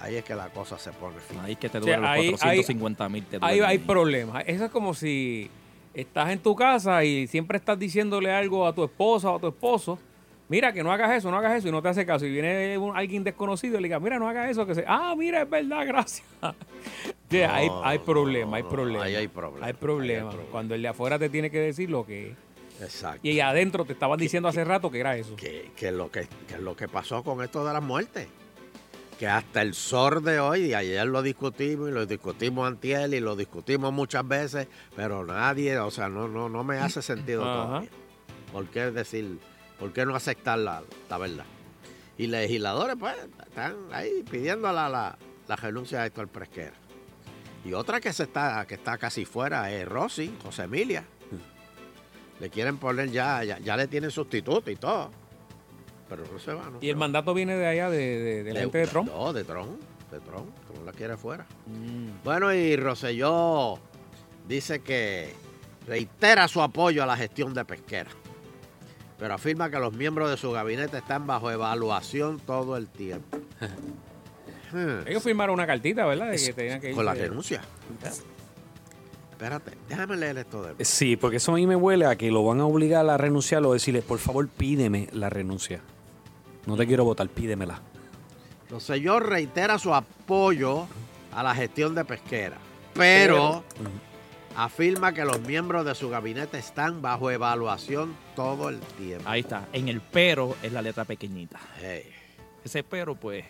ahí es que la cosa se pone fin. Ahí es que te O sea, duelen los ahí- 450 mil. Ahí duelen. hay problemas. Eso es como si estás en tu casa y siempre estás diciéndole algo a tu esposa o a tu esposo. Mira, que no hagas eso, no hagas eso, y no te hace caso. Y viene un- alguien desconocido y le diga, mira, no hagas eso, que se. Ah, mira, es verdad, gracias. Hay, No, hay problema, hay problema. ahí hay problema, Hay hay problema. problema. Cuando el de afuera te tiene que decir lo que es. Exacto. Y adentro te estaban diciendo hace rato que era eso. que, que lo que, que lo que pasó con esto de las muertes. Que hasta el SOR de hoy, y ayer lo discutimos, y lo discutimos antier, y lo discutimos muchas veces, pero nadie, o sea, no, no, no me hace sentido todavía. ¿Por qué decir, por qué no aceptar la, la verdad? Y legisladores, pues, están ahí pidiendo la, la, la renuncia de Héctor Presquera. Y otra que se está, que está casi fuera es Rosy, José Emilia. Le quieren poner ya, ya, ya le tienen sustituto y todo. Pero no se va, ¿no? Y el mandato viene de allá, de, de- de la gente de Trump. No, de Trump, de Trump, no la quiere fuera. Mm. Bueno, y Rosselló dice que reitera su apoyo a la gestión de pesquera, pero afirma que los miembros de su gabinete están bajo evaluación todo el tiempo. Ellos firmaron una cartita, ¿verdad? De que tenían que Con la renuncia. Espérate, déjame leer esto de Sí, porque eso a mí me huele a que lo van a obligar a renunciar o decirle, por favor, pídeme la renuncia. No te quiero votar, pídemela. Rosselló reitera su apoyo a la gestión de pesquera, pero afirma que los miembros de su gabinete están bajo evaluación todo el tiempo. Ahí está. En el pero es la letra pequeñita. Hey, Ese pero, pues.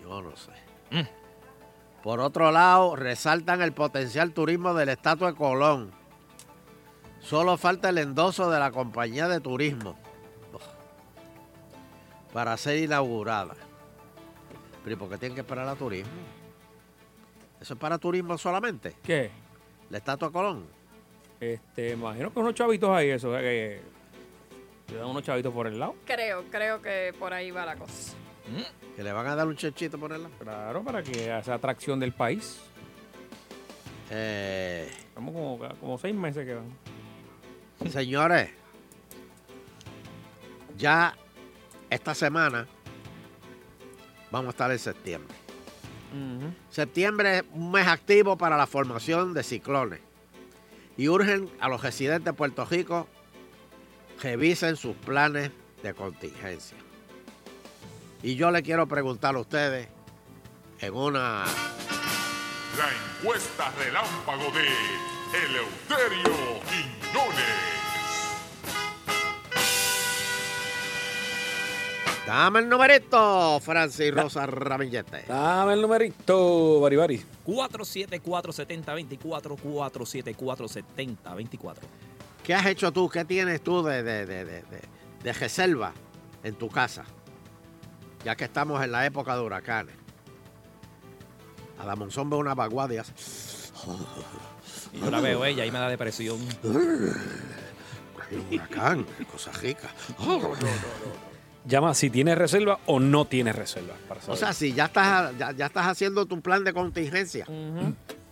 yo no sé. Mm. Por otro lado, resaltan el potencial turismo del estatua de Colón. Solo falta el endoso de la compañía de turismo para ser inaugurada. Pero ¿y por qué tienen que esperar a turismo? ¿Eso es para turismo solamente? ¿Qué? ¿La estatua Colón? Este, imagino que unos chavitos ahí, eso, que le dan unos chavitos por el lado. Creo, creo que por ahí va la cosa. Que le van a dar un chechito por el lado. Claro, para que sea atracción del país. Eh, Estamos como, como seis meses que van. señores, ya esta semana vamos a estar en septiembre. Septiembre es un mes activo para la formación de ciclones y urgen a los residentes de Puerto Rico revisen sus planes de contingencia. Y yo le quiero preguntar a ustedes en una La encuesta relámpago de Eleuterio Quiñones. Dame el numerito, Francis Rosa Ramillete. Dame el numerito, Baribari. 474-7024, 474-7024. ¿Qué has hecho tú? ¿Qué tienes tú de, de, de, de- de- de reserva en tu casa? Ya que estamos en la época de huracanes. A la Monzón ve una vaguada y hace... Y yo la veo ella y me da depresión. Un huracán, cosa rica. Llama si tienes reserva o no tienes reserva. Para O sea, si ya estás, ya, ya estás haciendo tu plan de contingencia.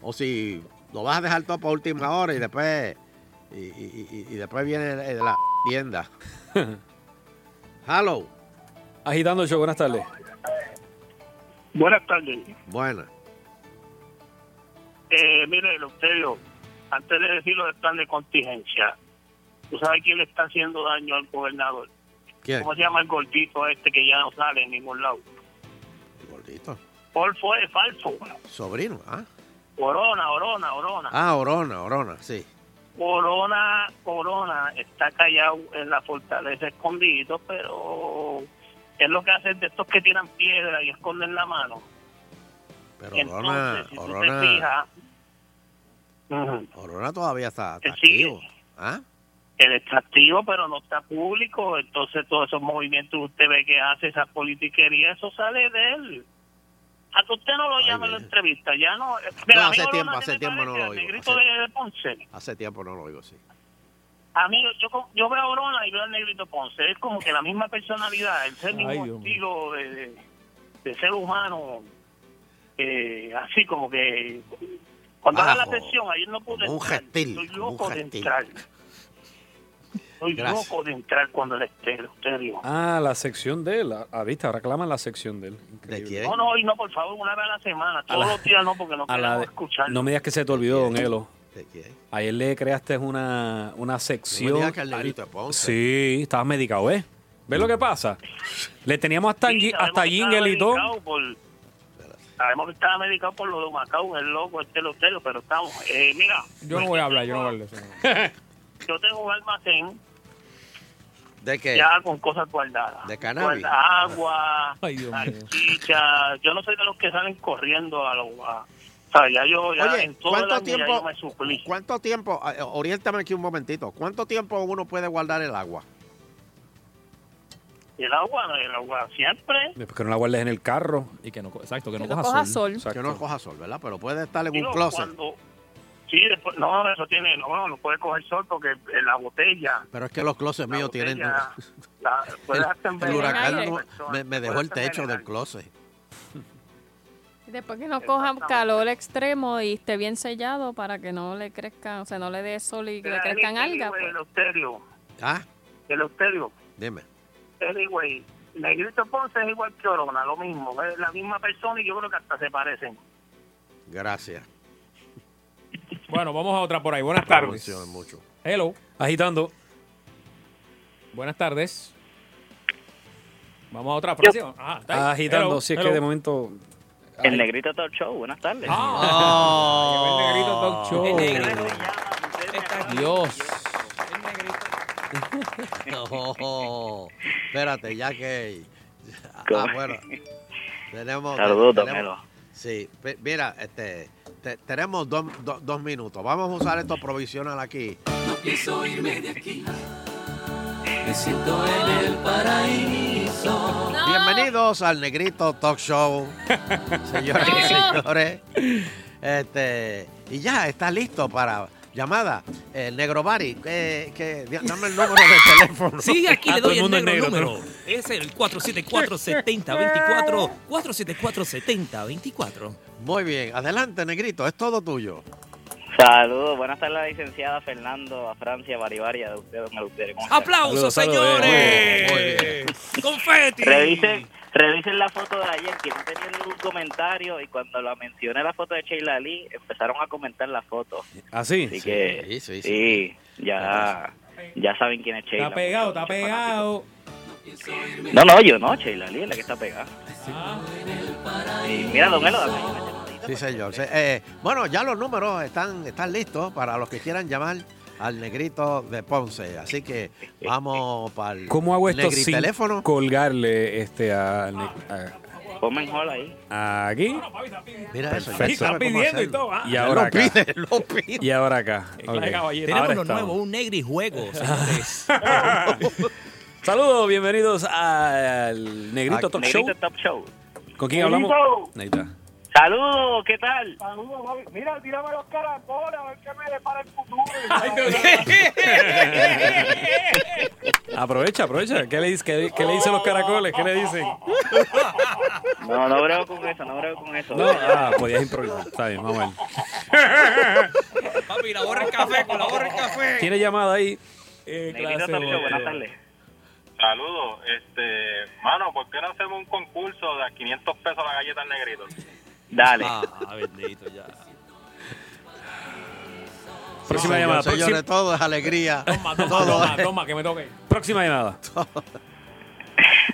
O si lo vas a dejar todo para última hora y después y, y- y- y después viene el- la tienda. Hello. Agitando el show, buenas tardes. Buenas tardes. Buena. Eh, mire, Eleuterio, antes de decir lo del plan de contingencia, ¿tú sabes quién le está haciendo daño al gobernador? ¿Quién? ¿Cómo se llama el gordito este que ya no sale en ningún lado? El gordito. Paul fue falso. Sobrino, ¿ah? Orona, Orona, Orona. Ah, Orona, Orona, sí. Corona, Corona está callado en la fortaleza escondido, pero es lo que hacen de estos que tiran piedra y esconden la mano. Pero Entonces, Orona, si tú te Orona, fijas, ujú, Orona todavía está, está Él sigue. activo. ¿Ah? Él está activo, pero no está público, entonces todos esos movimientos que usted ve que hace, esa politiquería, eso sale de él. A que usted no lo llama en la entrevista, ya no... No, hace tiempo, hace tiempo no lo oigo. negrito Hace, de, Ponce. hace tiempo no lo oigo, sí. A mí, yo, yo, veo a Orona y veo al negrito Ponce, es como que la misma personalidad, el ser mismo Dios estilo de, de- de ser humano, eh, así como que... Cuando haga la sesión, ayer no pude como un entrar, gentil, estoy un loco de entrar. Estoy Gracias. loco de entrar cuando él esté, Eleuterio. Ah, la sección de él. Ah, viste, ahora claman la sección de él. ¿De quién? No, no, hoy no, por favor, una vez a la semana. Todos los días no, porque no queremos escuchar. no me digas que se te olvidó, don Elo. ¿De quién? Ayer le creaste una, una No me sección. el Ponce. Sí, estabas medicado, ¿eh? ¿Ves lo que pasa? Le teníamos hasta, Sí, hasta jingle y todo. medicado por- Sabemos que estaba medicado por lo de Macao, el loco, este Eleuterio, pero estamos. Eh, mira, Yo no voy a hablar, yo no voy a hablar de eso. yo tengo un almacén ¿De qué? ya con cosas guardadas. ¿De cannabis? Guarda agua, Ay, Dios mío. salchicha. Yo no soy de los que salen corriendo a los. o sea, ya yo, ya Oye, en todo el ¿cuánto tiempo, yo me suplí. ¿cuánto tiempo, oriéntame aquí un momentito, cuánto tiempo uno puede guardar el agua? El agua, no, el agua siempre. Que no la guardes en el carro. Y que no, exacto, que Que no coja, coja sol. sol. Que no coja sol, ¿verdad? Pero puede estar en un Digo, closet. cuando- sí, después, no, eso tiene, no, no puede coger sol porque en la botella. Pero es que los closets la míos tienen... botella, la- puede hasta El envenenar huracán la no- me, me dejó el techo del closet. Y después que no coja calor extremo y esté bien sellado para que no le crezcan, o sea, no le dé sol y que le crezcan algas. pues. Eleuterio, ¿Ah? Eleuterio, Dime. anyway, Negrito Ponce es igual que Orona, lo mismo, es la misma persona y yo creo que hasta se parecen. Gracias. Bueno, vamos a otra por ahí. Buenas tardes. mucho. Hello. Agitando. Buenas tardes. Vamos a otra próxima. Ah, está ahí. Agitando. Hello, Si es hello. que de momento. El Negrito Talk Show, buenas tardes. Ah, llegó el negrito talk show. El negrito. Dios. No, espérate, ya que... Ah, bueno. Tenemos... Saludos, tenemos- Melo. Sí, mira, este, te- tenemos dos, dos- dos minutos. Vamos a usar esto provisional aquí. No pienso irme de aquí. Me siento en el paraíso. Bienvenidos al Negrito Talk Show, señoras y señores. Este, y ya está listo para. Llamada, eh, Negro Bari, que, que- dame el número de teléfono. Sí, aquí Ah, le doy el es negro negro, número. Es el 474-7024. 474-7024. Muy bien, adelante, Negrito, es todo tuyo. Saludos, buenas tardes licenciada Fernando, a Francia, Baribaria, de usted, don Eleuterio. ¡Aplausos, señores! ¡Confeti! Revisen, revisen la foto de ayer, que no tenía ningún comentario, y cuando la mencioné la foto de Sheila Lee, empezaron a comentar la foto. ¿Ah, sí? Así que, Sí, sí, sí, ya, ya saben quién es Sheila. Está pegado, está pegado. No, no, yo no, Sheila Lee es la que está pegada. Y mira, don Elo, Sí, señor. Sí, eh, bueno, ya los números están, están listos para los que quieran llamar al Negrito de Ponce. Así que vamos para el ¿Cómo hago esto sin teléfono. colgarle este a, a- Ponme en ahí. aquí? Mira eso, Perfecto. sabe cómo hacerlo. Y ahora Lo acá. pide, lo pide. Y ahora acá. Ok. Tenemos Ahora lo estamos. nuevo, un negri juego, señores. Saludos, bienvenidos al Negrito Talk Show. Negrito Top Show. ¿Con quién hablamos? Ahí está. Saludos, ¿qué tal? Saludos, Bobby. Mira, tírame los caracoles a ver qué me depara el futuro. Aprovecha, aprovecha. ¿Qué le, dice- qué, qué le dicen los caracoles? ¿Qué le dicen? No, no brego con eso, no brego con eso. No, ah, podías improvisar. Está bien, vamos a ver. Papi, la borra el café, con la borra el café. ¿Tiene llamada ahí? Eh, buenas tardes. Saludos, este, mano, ¿por qué no hacemos un concurso de a 500 pesos la galleta al negrito? Dale. Ah, bendito, ya. Próxima Sí, llamada. señores, próxima- todo es alegría. Toma, toma, toma, toma, que me toque. Próxima llamada.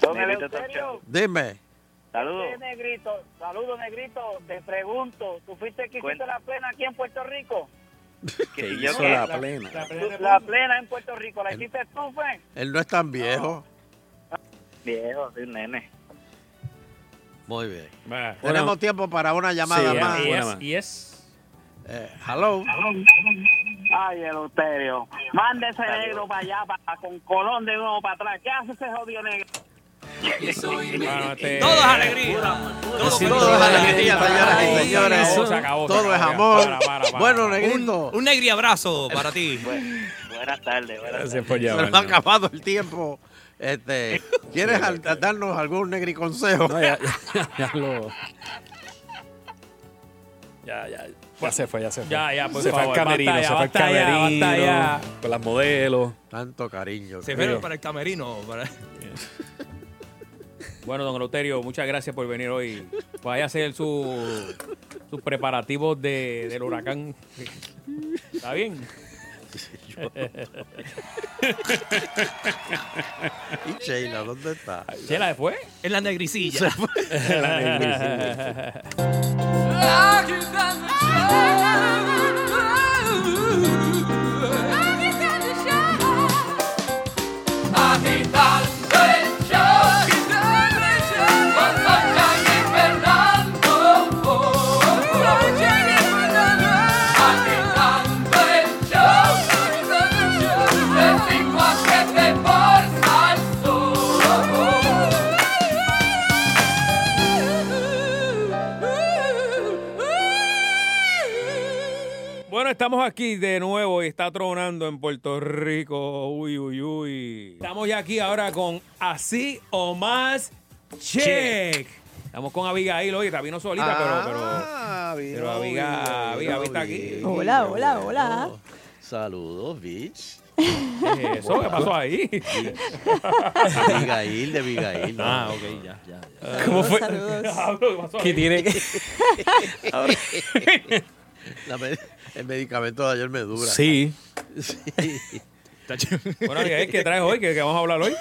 Don Eleuterio. Dime. Saludos. negrito, saludos, negrito. Te pregunto, ¿tú fuiste que hiciste la plena aquí en Puerto Rico? Que ¿Y yo hizo qué? la plena. La plena en Puerto Rico, ¿la hiciste tú, fue? Él no es tan viejo. Viejo, soy un nene. Muy bien. Bueno, Tenemos tiempo para una llamada Sí, más. y buena es, más. y es. Eh, hello. Ay, Eleuterio. Mande ese negro para allá, para, con Colón de nuevo para atrás. ¿Qué hace ese jodido negro? Todo es alegría. Todo Sí, feliz. Todo es alegría, señoras y señores. se acabó, se acabó, se Todo es amor. Para, para, para, bueno. Negrito. Un negri abrazo para ti. Bu- buenas tardes, buenas Gracias tardes. por Se nos ha acabado el tiempo. Este, ¿Quieres al- darnos algún negri consejo? No, ya, ya, ya lo. Ya, ya. Ya se fue, ya se fue. Ya, ya, por se fue favor, al camerino, basta ya, se fue al basta ya, camerino. basta ya. Con las modelos. Tanto cariño. Se fueron para el camerino. para- Bueno, don Eleuterio, muchas gracias por venir hoy. Vaya a hacer su, sus preparativos de, del huracán. ¿Está bien? ¿Y Sheila, dónde está? ¿Chela se fue? En la negricilla. Agitando Bueno, estamos aquí de nuevo y está tronando en Puerto Rico. Uy, uy, uy. Estamos ya aquí ahora con Así o Más Check. Estamos con Abigail hoy, está vino solita, pero, pero, Ah, vino, pero Abigail, vino, Abigail está aquí. vino. Hola, hola, hola. Saludos, bitch. ¿Qué es eso? ¿Qué pasó ahí? Abigail de Abigail. no. Ah, ok, ya, ya. ya. ¿Cómo fue? Saludos. ¿Qué pasó ahí? ¿Qué tiene? La el medicamento de ayer me dura. Sí. Sí. Bueno, ¿qué traes hoy? ¿Qué, qué vamos a hablar hoy?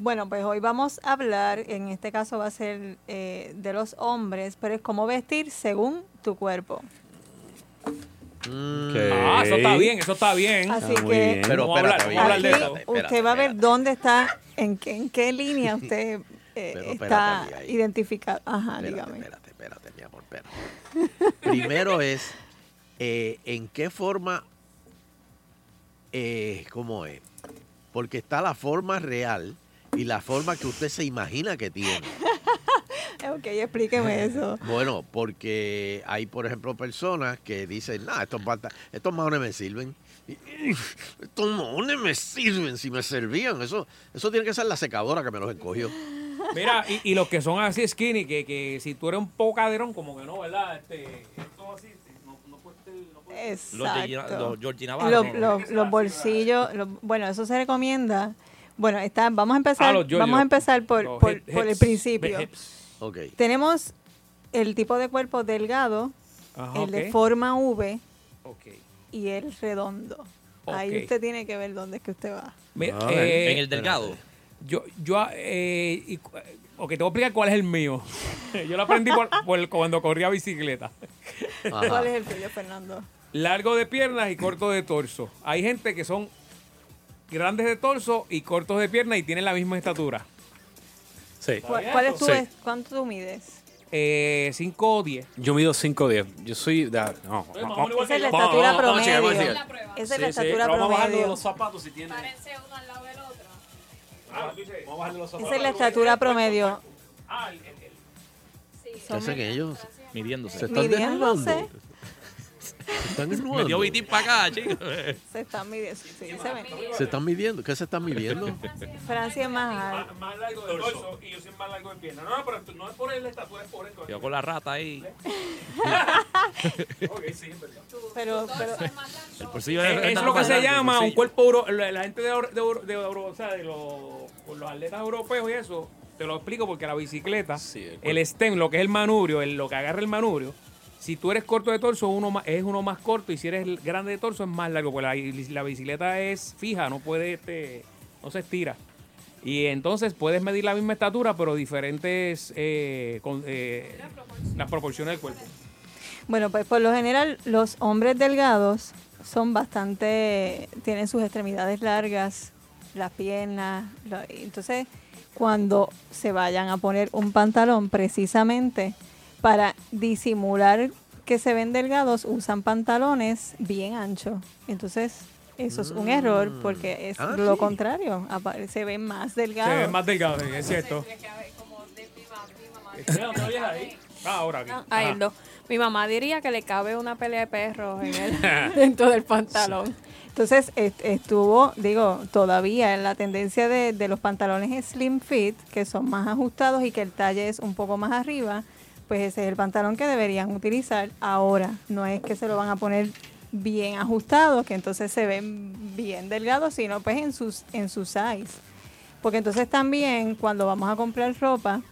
Bueno, pues hoy vamos a hablar, en este caso va a ser eh, de los hombres, pero es cómo vestir según tu cuerpo. Ah, eso está bien, eso está bien. Así Ah, que bien. Pero Vamos a hablar, espérate, vamos a hablar de eso. espérate, usted va a ver espérate. dónde está, en qué, en qué línea usted eh, Pero está identificado. Ajá, Espérate, dígame. espérate, espérate, mi amor, espérate. Primero es, eh, ¿en qué forma, eh, cómo es? Porque está la forma real y la forma que usted se imagina que tiene. Ok, explíqueme eso. Bueno, porque hay, por ejemplo, personas que dicen, nah, estos, estos maones me sirven. Estos maones me sirven si me servían. Eso, eso tiene que ser la secadora que me los encogió. Mira, y, y los que son así skinny, que, que si tú eres un poco caderón, como que no, ¿verdad? Este, esto así, Los Exacto. los Georgie Navarro, Los, ¿no? los- los bolsillos, los- bueno, eso se recomienda. Bueno, está, vamos a empezar, Ah, los yo-yo. vamos a empezar por, Los por, el principio. Tenemos el tipo de cuerpo delgado, Ajá, el de forma V y el redondo. Ahí usted tiene que ver dónde es que usted va. Ah, eh, en el delgado. Yo, yo, eh, y cu- ok, te voy a explicar cuál es el mío. yo lo aprendí por, por cuando corría bicicleta. ¿Cuál es el tuyo, Fernando? Largo de piernas y corto de torso. Hay gente que son grandes de torso y cortos de piernas y tienen la misma estatura. Sí. ¿Cuál, cuál es tu, Sí. es- ¿Cuánto tú mides? Eh, 5 o 10. Yo mido 5'10. Yo soy. da- no, Esa es la estatura vamos, vamos, chicas, vamos, promedio. Esa es la Sí, sí, estatura pero vamos a bajarle promedio. los zapatos si tiene. Párense uno al lado del otro. Vamos a bajarle los Esa es la estatura promedio. ¿Qué hacen ellos? Midiéndose. Se están Midiéndose. desnudando. Se están Me dio. Vitín para acá, chicos. Se están midiendo. sí, se ven. Se están midiendo. ¿Qué se están midiendo? Francia es más alta. Más largo de torso y yo soy más largo de piernas. No, no, pero no es por la estatura, es por esto. Yo con la rata ahí. Ok, sí, es verdad. Pero, pero El Eh, es es lo que se el llama un cuerpo euro, la, la gente de, euro- de, euro- de o sea, de los, con los atletas europeos y eso, te lo explico porque la bicicleta, el, stem, lo que es el manubrio, el- lo que agarra el manubrio, si tú eres corto de torso, uno más- es uno más corto y si eres grande de torso es más largo, porque la, bicicleta es fija, no puede, este, no se estira. Y entonces puedes medir la misma estatura, pero diferentes eh, con- eh, las proporciones del cuerpo. Bueno, pues por lo general los hombres delgados son bastante, tienen sus extremidades largas, las piernas, entonces cuando se vayan a poner un pantalón precisamente para disimular que se ven delgados, usan pantalones bien anchos. Entonces eso es un error porque es Ah, lo sí. contrario, se ven más delgados. Se ven más delgados, es cierto. Ah, ahora no. Mi mamá diría que le cabe una pelea de perros en el, dentro del pantalón. Entonces est- estuvo, digo, todavía en la tendencia de, de los pantalones slim fit, que son más ajustados y que el talle es un poco más arriba, pues ese es el pantalón que deberían utilizar ahora. No es que se lo van a poner bien ajustados, que entonces se ven bien delgados, sino pues en sus en su size. Porque entonces también cuando vamos a comprar ropa,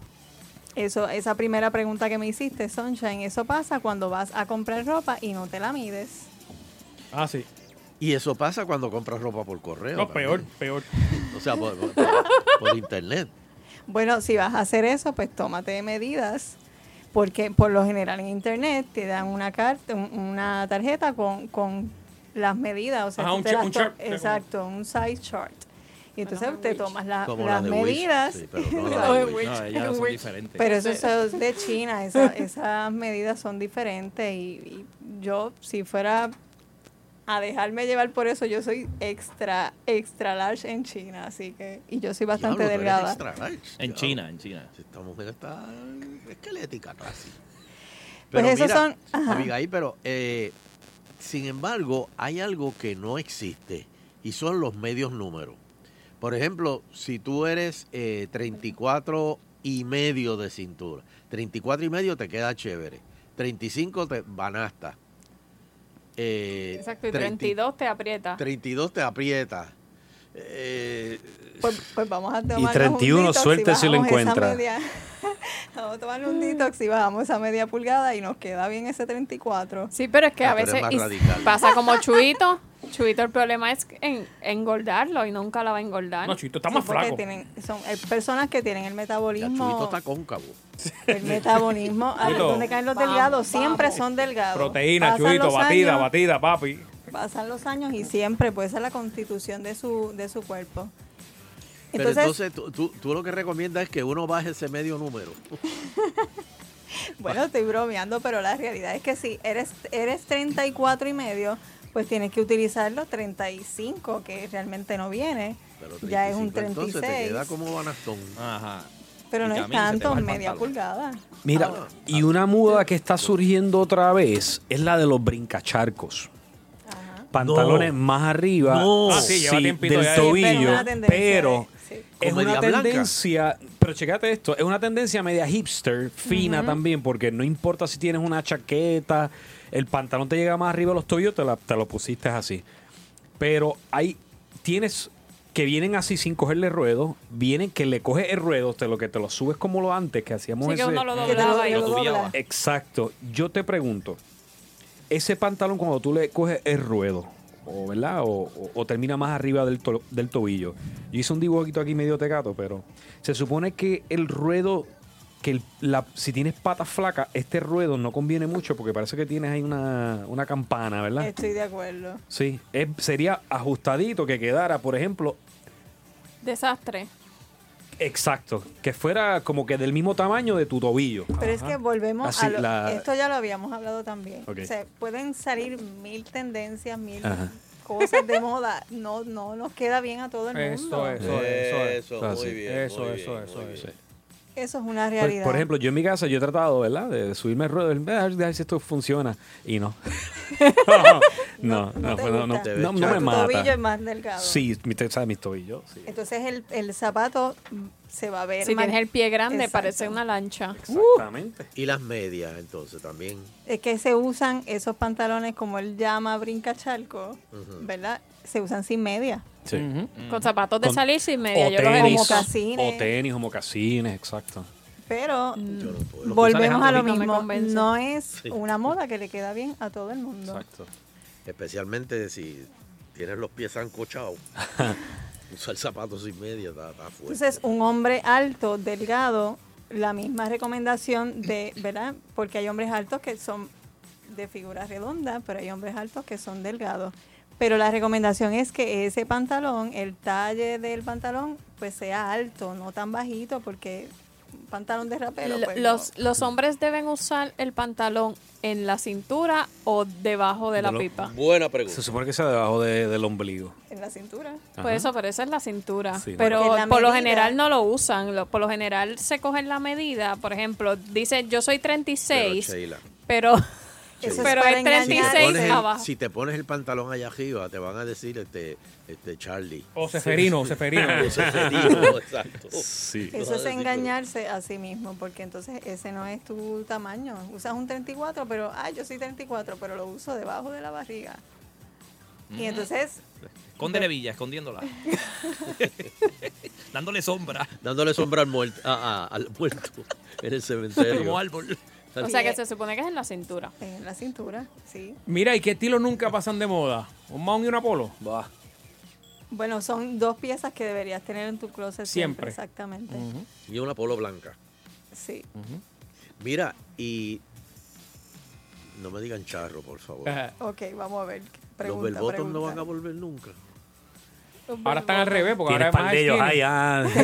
eso esa primera pregunta que me hiciste, Sunshine, eso pasa cuando vas a comprar ropa y no te la mides. Ah, sí. Y eso pasa cuando compras ropa por correo. No, también. peor, peor. O sea, por, por- por internet. Bueno, si vas a hacer eso, pues tómate medidas, porque por lo general en internet te dan una carta, un- una tarjeta con, con las medidas, o sea, un te chart, exacto, un size chart. Y entonces te tomas la- las la medidas. sí, pero no La No, son eso es de China, esa- esas medidas son diferentes y, y yo si fuera a dejarme llevar por eso, yo soy extra, extra large en China, así que, y yo soy bastante Diablo, tú eres delgada. extra large, En. China, en China. Esta mujer está esquelética casi. Pues Pero esos mira, son- ajá. Abigail, pero eh, sin embargo, hay algo que no existe y son los medios números. Por ejemplo, si tú eres eh, 34 y medio de cintura, 34 y medio te queda chévere, 35 te banasta. Eh, Exacto, y 30 32 te aprieta. 32 te aprieta. Eh, Pues, pues vamos a tomar 31 un detox suerte y si lo bajamos esa encuentra. media- vamos a tomar un detox y bajamos esa media pulgada y nos queda bien ese 34. Sí, pero es que Ah, a veces y pasa como Chuito. Chuito, el problema es en, engordarlo y nunca la va a engordar. No, Chito está Sí, más porque flaco. Tienen, son hay personas que tienen el ya metabolismo. Chubito está cóncavo. El metabolismo, a Chubito. donde caen los Vamos, delgados, siempre son delgados. Proteína, Pasan chubito, los batida, años- batida, papi. Pasan los años y siempre, pues esa es la constitución de su, de su cuerpo. Pero Entonces, entonces tú, tú- tú lo que recomiendas es que uno baje ese medio número. Bueno, estoy bromeando, pero la realidad es que si eres, eres 34 y medio, pues tienes que utilizar los 35, que realmente no viene. Pero Ya es un 35, Entonces te 36. queda como banastón. Ajá. Pero y no es tanto, media pulgada. Mira, y una moda que está surgiendo otra vez es la de los brincacharcos. Pantalones No. más arriba No. Ah, sí, lleva tiempito del ya. Sí, pero tobillo, es una tendencia, pero sí. es una blanca. tendencia, pero checate esto, es una tendencia media hipster, fina también, porque no importa si tienes una chaqueta, el pantalón te llega más arriba de los tobillos, te, la- te lo pusiste así. Pero hay, tienes que vienen así sin cogerle ruedo, vienen que le coges el ruedo, te lo que te lo subes como lo antes que hacíamos Sí, que ese- uno lo Que te lo- doblaba y lo doblaba. Exacto. Yo te pregunto, ese pantalón cuando tú le coges el ruedo, o verdad, o, o- o termina más arriba del, to- del tobillo. Yo hice un dibujito aquí medio tecato, pero se supone que el ruedo, que el- la, si tienes patas flacas, este ruedo no conviene mucho porque parece que tienes ahí una, una campana, ¿verdad? Estoy de acuerdo. Sí, es- sería ajustadito que quedara, por ejemplo, Desastre. exacto, que fuera como que del mismo tamaño de tu tobillo. Pero es que volvemos Así, a lo, la- esto ya lo habíamos hablado también. Ok. O sea, pueden salir mil tendencias, mil Ajá. cosas de moda. No, no nos queda bien a todo el mundo. Eso, eso, eso, Eso, muy bien. Eso, muy eso, bien, eso, muy eso. bien. Eso es una Por, realidad. por ejemplo, yo en mi casa yo he tratado, ¿verdad? De subirme el ruedo, a ver, a ver si esto funciona. Y no. no, no, no pues no, no, me tu mata. tobillo es más delgado. Sí, mi, te- ¿sabes? mis tobillos. Sí. Entonces el, el zapato se va a ver Si más- tienes el pie grande, Exacto. parece una lancha. Exactamente. Y las medias, entonces, también. Es que se usan esos pantalones como él llama brincachalco, ¿verdad? Se usan sin media. Sí. Ujú. Con zapatos de Con- salir sin media. O Yo los tenis, visto. mocasines. o tenis o mocasines, exacto. Pero Mm. Yo. Lo volvemos a lo no mismo. No es Sí. una moda que le queda bien a todo el mundo. Exacto. Especialmente si tienes los pies ancochados. Usar zapatos sin media está, está fuerte. Entonces, un hombre alto, delgado, la misma recomendación de, ¿verdad? Porque hay hombres altos que son de figura redonda, pero hay hombres altos que son delgados. Pero la recomendación es que ese pantalón, el talle del pantalón, pues sea alto, no tan bajito, porque pantalón de rapero, pues, los, no. los hombres deben usar el pantalón en la cintura o debajo de la Bueno, pipa. Buena pregunta. Se supone que sea debajo de- del ombligo. en la cintura. Por eso, pero esa es la cintura. Sí. pero la por lo general no lo usan. Lo- por lo general se cogen la medida. Por ejemplo, dice yo soy Pero, 36, Sheila, pero, Eso pero para es engañar. si te, 36 pones el, abajo. si te pones el pantalón allá arriba, te van a decir este, este Charlie. O Seferino, Seferino. Ese serio, exacto. Sí. Eso es engañarse a sí mismo, porque entonces ese no es tu tamaño. Usas un 34, pero, ay, yo soy 34, pero lo uso debajo de la barriga. Y entonces, Escóndele Villa, escondiéndola. Dándole sombra. Dándole sombra al muerto, ah, ah, al muerto en el cementerio. Como árbol. O sea que se supone que es en la cintura. en la cintura, sí. Mira, ¿y qué estilos nunca pasan de moda? ¿Un Mount y una Polo? Va. Bueno, son dos piezas que deberías tener en tu closet siempre. Siempre. exactamente. Y una polo blanca. Sí. Mira, y no me digan charro, por favor. Ok, vamos a ver. Los Pregunta, bottom pregunta. no van a volver nunca. Ahora están al revés, porque ahora es más ellos ahí, ah.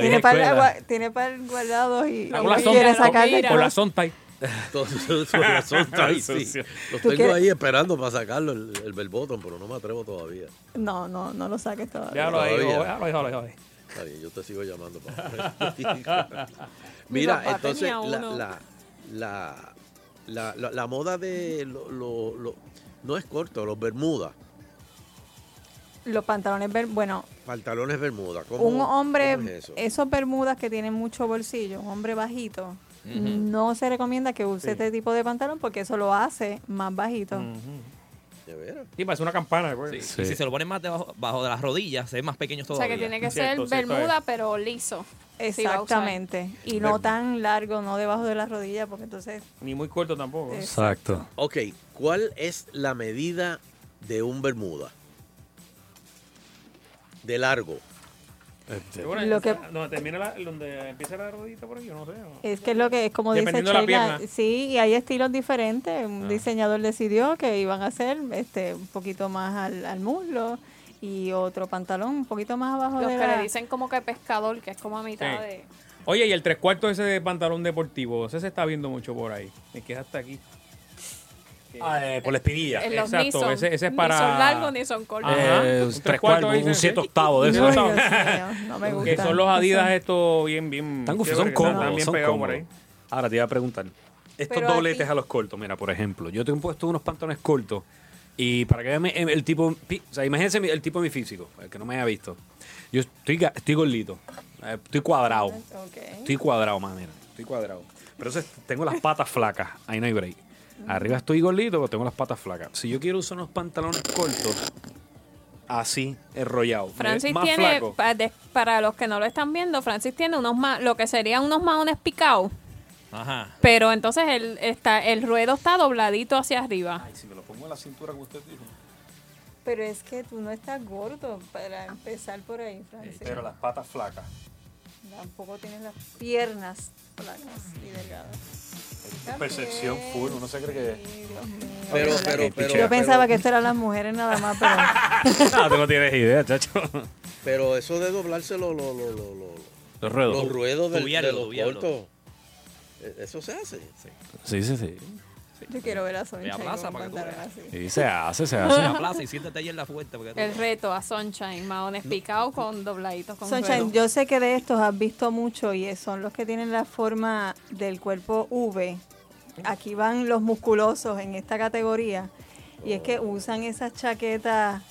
Tiene par, tiene par guardados y la quiere sonta, sacar del con la sonta ahí. Sí. Los ¿Tú tengo quieres? ahí esperando para sacarlo, el, el bell pero no me atrevo todavía. No, no, no lo saques todavía. Todavía. déjalo ahí, déjalo ahí, déjalo ahí. Está bien, yo te sigo llamando para Mi Mira, entonces tenía la, uno. la, la, la, la- la moda de lo, lo- lo- no es corto, los bermudas, Los pantalones, ver- bueno, pantalones bermuda. ¿cómo- un hombre, cómo es eso? esos bermudas que tienen mucho bolsillo, un hombre bajito, no se recomienda que use este tipo de pantalón porque eso lo hace más bajito. ¿De veras? Sí, parece una campana. Sí. Sí. Y si se lo ponen más debajo bajo de las rodillas, se ven más pequeños O sea todavía. que tiene que Cierto, ser cierto bermuda, pero liso. si. Exactamente. Y no tan largo, no debajo de la rodilla, porque entonces Ni muy corto tampoco. Exacto. Ok, ¿cuál es la medida de un bermuda? De largo. Este, Bueno, Lo que- donde termina la, donde empieza la rodillita por ahí, yo no sé. ¿no? es que es lo que es como dice Dependiendo de la Sheila, pierna. sí, y hay estilos diferentes. Un Ah. diseñador decidió que iban a hacer este un poquito más al, al muslo y otro pantalón un poquito más abajo Los de que la... le dicen como que pescador, que es como a mitad Sí. de... Oye, y el tres cuartos ese de pantalón deportivo, ese se está viendo mucho por ahí. Me queda hasta aquí. Ah, eh, por la espinilla. En los Exacto, ni son, ese- ese es ni para- son largos ni son cortos. Eh, Un tres tres cuartos, cuartos, un dicen, siete sí. octavos de eso. Ay, Dios mío, no me Que gusta. son los Adidas estos bien, bien. Están, chéveres, son que están cómodos, bien son cómodos. Ahora te iba a preguntar. Estos Pero dobletes aquí- a los cortos, mira, por ejemplo, yo tengo puesto unos pantalones cortos y para que vean el, tipo, o sea, imagínense el tipo de mi físico, el que no me haya visto. Yo estoy, estoy gordito, eh, estoy cuadrado, Ok. estoy cuadrado, más mira, estoy cuadrado. Pero entonces tengo las patas flacas, ahí no hay break. Arriba estoy gordito, pero tengo las patas flacas. Si yo quiero usar unos pantalones cortos, así, enrollado, Francis más tiene, flaco. pa- de- para los que no lo están viendo, Francis tiene unos ma- lo que serían unos maones picados, Ajá. pero entonces el, está, el ruedo está dobladito hacia arriba. Ay, si me lo pongo en la cintura como usted dijo. Pero es que tú no estás gordo para empezar por ahí, Francis. Pero las patas flacas. Tampoco tienes las piernas flacas y delgadas. Percepción full, uno se cree que... Mío. Pero, pero, pero. Yo pensaba pero- que esto eran las mujeres nada más, pero No, tú no tienes idea, chacho. Pero eso de doblarse los, los, los, los, ruedos. los ruedos del, Tubiarlo, de los cortos. eh, Eso se hace. Sí, sí, sí. Yo quiero ver a Ve a Sunshine plaza con para que tú pantalón veas. así. Sí, se hace, se hace. la plaza y siéntate ahí en la fuente. Tú- El reto a Sunshine, maones picados con dobladitos con Sunshine, yo sé que de estos has visto mucho y son los que tienen la forma del cuerpo V. Aquí van los musculosos en esta categoría. Y es que usan esas chaquetas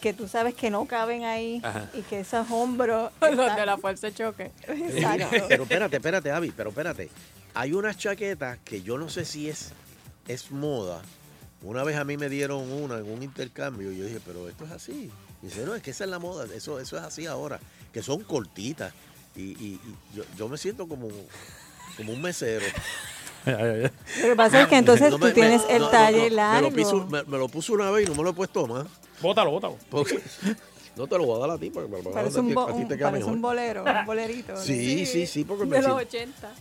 que tú sabes que no caben ahí Ajá. y que esos hombros... Los están- de la fuerza choque. Exacto. pero espérate, espérate, Avi, pero espérate. Hay unas chaquetas que yo no sé si es, es moda. Una vez a mí me dieron una en un intercambio y yo dije, pero esto es así. Y dice, no, es que esa es la moda, eso, eso es así ahora, que son cortitas. Y, y- y yo, yo me siento como, como un mesero. Lo que pasa es que entonces No tú me- tienes me- el no, talle no, largo. Me lo, piso- me- me lo una vez y no me lo he puesto más. Bótalo, bótalo. Porque no te lo voy a dar a ti, porque me lo voy a dar a un, ti, bo- a ti un- te queda parece mejor. un bolero, un bolerito. ¿no? Sí, sí, sí, porque me De los siento- 80.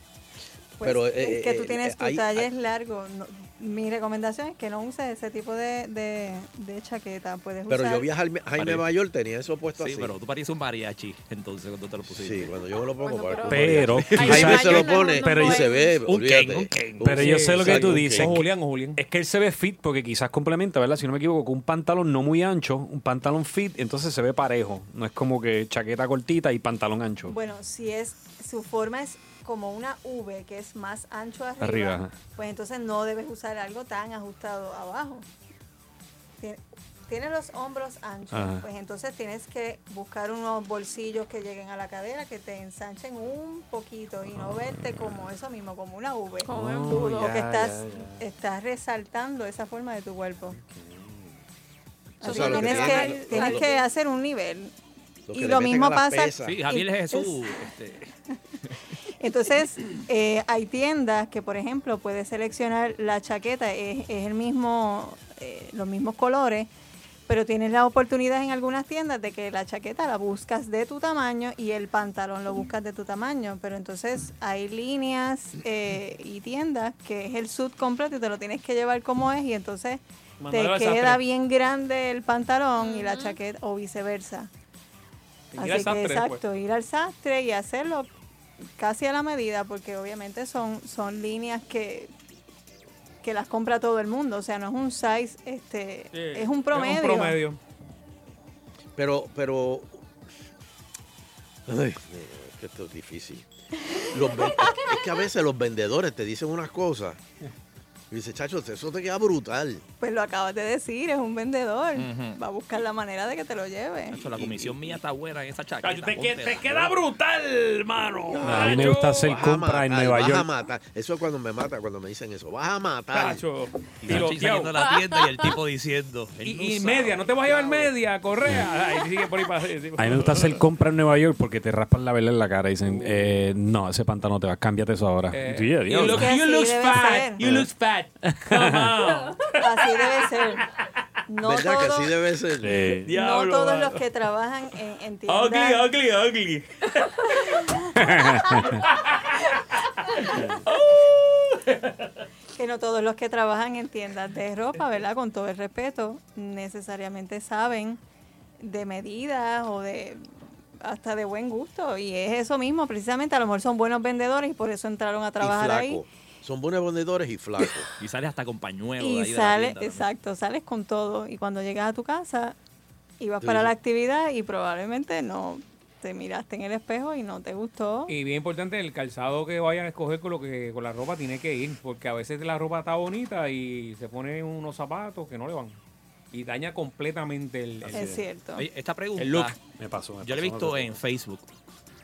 Pues Pero, es eh, que tú eh, tienes eh, tu hay- talle es largo. No- mi recomendación es que no uses ese tipo de, de, de chaqueta. Puedes Pero usar yo vi a Jaime, Mayor, tenía eso puesto Sí, así. pero tú pareces un mariachi entonces cuando te lo pusiste. Sí, cuando yo me lo pongo Bueno, para Pero, Ay, Jaime se lo Mayor no- pone no y se ve, Un olvídate. Ken, un Ken. Pero yo sé lo que tú dices. Julián, o Julián. Es que él se ve fit porque quizás complementa, ¿verdad? Si no me equivoco, con un pantalón no muy ancho, un pantalón fit, entonces se ve parejo. No es como que chaqueta cortita y pantalón ancho. Bueno, si es su forma es como una V, que es más ancho arriba, pues entonces no debes usar algo tan ajustado abajo. Tien- Tiene los hombros anchos, Ajá. pues entonces tienes que buscar unos bolsillos que lleguen a la cadera, que te ensanchen un poquito y no verte como eso mismo, como una V. Como Oh, embudo. Porque estás, estás resaltando esa forma de tu cuerpo. Es que tienes tiene, que, lo- tienes lo- que hacer un nivel. lo y lo mismo pasa- pesas. Sí, Javier Y- Jesús. Este, Entonces, eh, hay tiendas que, por ejemplo, puedes seleccionar la chaqueta, es, es el mismo, eh, los mismos colores, pero tienes la oportunidad en algunas tiendas de que la chaqueta la buscas de tu tamaño y el pantalón lo buscas de tu tamaño. Pero entonces hay líneas eh, y tiendas que es el suit completo y te lo tienes que llevar como es y entonces te queda bien grande el pantalón y la chaqueta o viceversa. Ir Así al que sastre después. exacto, ir al sastre y hacerlo casi a la medida, porque obviamente son, son líneas que, que las compra todo el mundo. O sea, no es un size, este, Sí, es un promedio. Es un promedio. Pero, pero. Ay, mira, es que esto es difícil. Los es que a veces los vendedores te dicen unas cosas. Y dice, chacho, eso te queda brutal. Pues lo acabas de decir, es un vendedor. Va a buscar la manera de que te lo lleve. Nacho, la comisión mía está buena en esa chaqueta. Cacho, te, que- póntela. te queda brutal, hermano. A mí me gusta hacer a compra en Nueva vas a York. matar. Eso es cuando me mata, cuando me dicen eso. Vas a matar. Cacho. Y Nacho Tiroteado. saliendo a la tienda y el tipo diciendo. Y, no y media, no te vas a llevar media, correa. Ay, sigue por ahí para A mí me gusta hacer compra en Nueva York porque te raspan la vela en la cara y dicen, eh, no, ese pantalón te va, cámbiate eso ahora. Eh, Sí, you look, Que you look fat. You look fat. Come on. Así debe ser. No ¿Verdad que todos- así debe ser? Sí. no Diablo, todos mano. los que trabajan en, en tiendas. Ugly, ugly, ugly. que no todos los que trabajan en tiendas de ropa, ¿verdad? Con todo el respeto, necesariamente saben de medidas o de hasta de buen gusto. Y es eso mismo, precisamente, a lo mejor son buenos vendedores y por eso entraron a trabajar ahí. flaco. Son buenos vendedores y flacos. Y sales hasta con pañuelo de Y ahí de la sales, tienda, ¿no? exacto, sales con todo. Y cuando llegas a tu casa, ibas para la actividad y probablemente no te miraste en el espejo y no te gustó. Y bien importante, el calzado que vayan a escoger con lo que con la ropa tiene que ir, porque a veces la ropa está bonita y se pone unos zapatos que no le van. Y daña completamente el... el- Es cierto. Oye, esta pregunta El look. Me pasó, me yo la he pasó, visto pasó. en Facebook.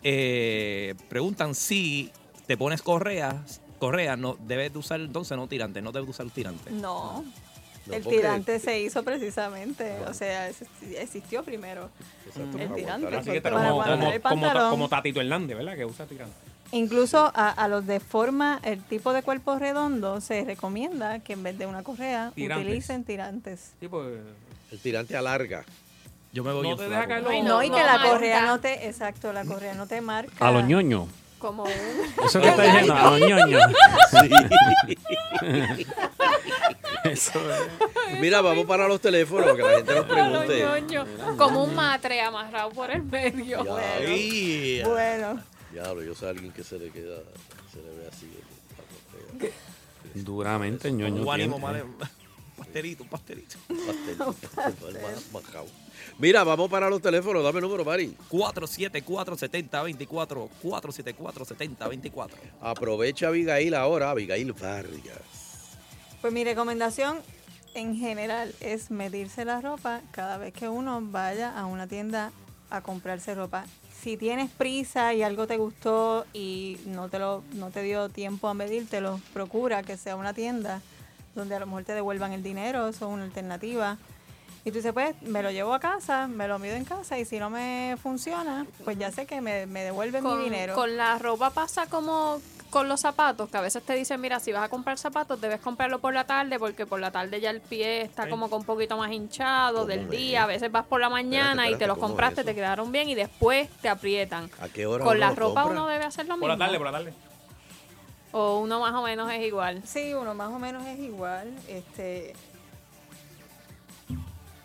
Eh, preguntan si te pones correas, correa, no debes de usar entonces no tirante, no debes de usar el tirante. No. No, el tirante se hizo precisamente, o sea, existió primero. Exacto, el tirante. Así que como, el como, pantalón. como Tatito Hernández, ¿verdad? Que usa tirante. Incluso a, a los de forma, el tipo de cuerpo redondo, se recomienda que en vez de una correa Tirantes. utilicen tirantes. pues, El tirante alarga. Yo me voy No te deja caer No, los- y que no la marca. correa no te, exacto, la correa no te marca. A los ñoños. Como un... Eso que está diciendo, a los ñoños. Sí. Mira, vamos para los teléfonos, que la gente nos pregunte. Ñoño, Como un matre amarrado por el medio. Ay, Bueno. Diablo, yo soy alguien que se le queda, se le ve así. Duramente, ñoño. Un ánimo, madre. Pastelito, un pastelito. Majao. Mira, vamos para los teléfonos. Dame el número, Mari. 474-7024. 474-7024. Aprovecha Abigail ahora, Abigail Vargas. Pues mi recomendación en general es medirse la ropa cada vez que uno vaya a una tienda a comprarse ropa. Si tienes prisa y algo te gustó y no te lo no te dio tiempo a medírtelo, procura que sea una tienda donde a lo mejor te devuelvan el dinero, eso es una alternativa. Y tú dices, pues me lo llevo a casa, me lo mido en casa y si no me funciona, pues ya sé que me, me devuelven Con, mi dinero. con la ropa pasa como con los zapatos, que a veces te dicen, mira, si vas a comprar zapatos, debes comprarlo por la tarde, porque por la tarde ya el pie está como con un poquito más hinchado del es? día. A veces vas por la mañana y espérate, te los ¿cómo es compraste, te quedaron bien y después te aprietan. ¿A qué hora Con la ropa compra? uno debe hacer lo Por mismo. la tarde, por la tarde. O uno más o menos es igual. Sí, uno más o menos es igual. Este,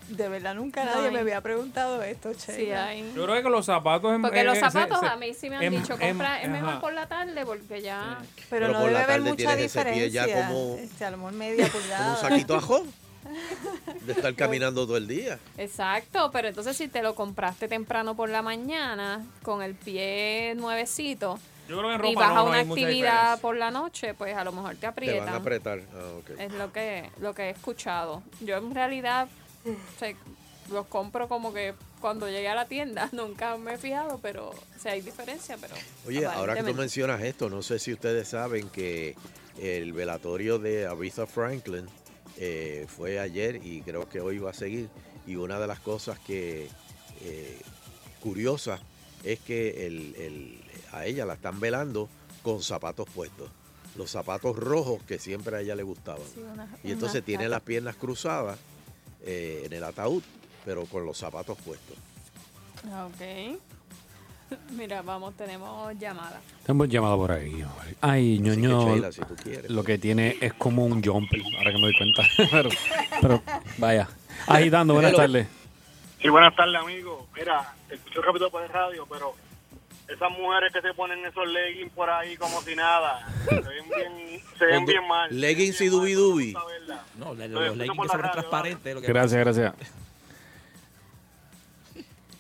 de verdad nunca No nadie hay. me había preguntado esto, che. Sí, hay. Yo creo que con los zapatos... es- Porque los zapatos se- a mí sí me han em- dicho, em- compra, es mejor ajá. por la tarde porque ya... Pero, Pero no por la debe haber mucha pie ya diferencia. como- Este, a lo mejor media Como pulgada. un saquito ajo. De estar caminando todo el día. Exacto, pero entonces si te lo compraste temprano por la mañana, con el pie nuevecito, Yo creo que en y ropa vas no- a una actividad diferencia. por la noche, pues a lo mejor te Te van a aprietan. apretar. Ah. Es lo que, lo que he escuchado. Yo en realidad se- los compro como que cuando llegué a la tienda, nunca me he fijado, pero o sea, hay diferencia, pero... Oye, ahora que tú mencionas esto, no sé si ustedes saben que el velatorio de Aretha Franklin eh, fue ayer y creo que hoy va a seguir. Y una de las cosas que eh, curiosas es que el- el- a ella la están velando con zapatos puestos. Los zapatos rojos que siempre a ella le gustaban. Sí, una- y entonces una tiene las piernas cruzadas eh, en el ataúd, pero con los zapatos puestos. Ok. Mira, vamos, tenemos llamada. Hemos llamado por ahí. Ay, ñoño. Si tú quieres. Lo que tiene es como un jumper, ahora que me doy cuenta. pero, pero, vaya. Agitando, buenas tardes. Sí, buenas tardes, amigo. Mira, escucho el capítulo por el radio, pero esas mujeres que se ponen esos leggings por ahí como si nada, se ven bien, se ven bien mal. Leggings y dubi dubi. No, los leggings que son radio, transparentes. lo que Gracias, gracias.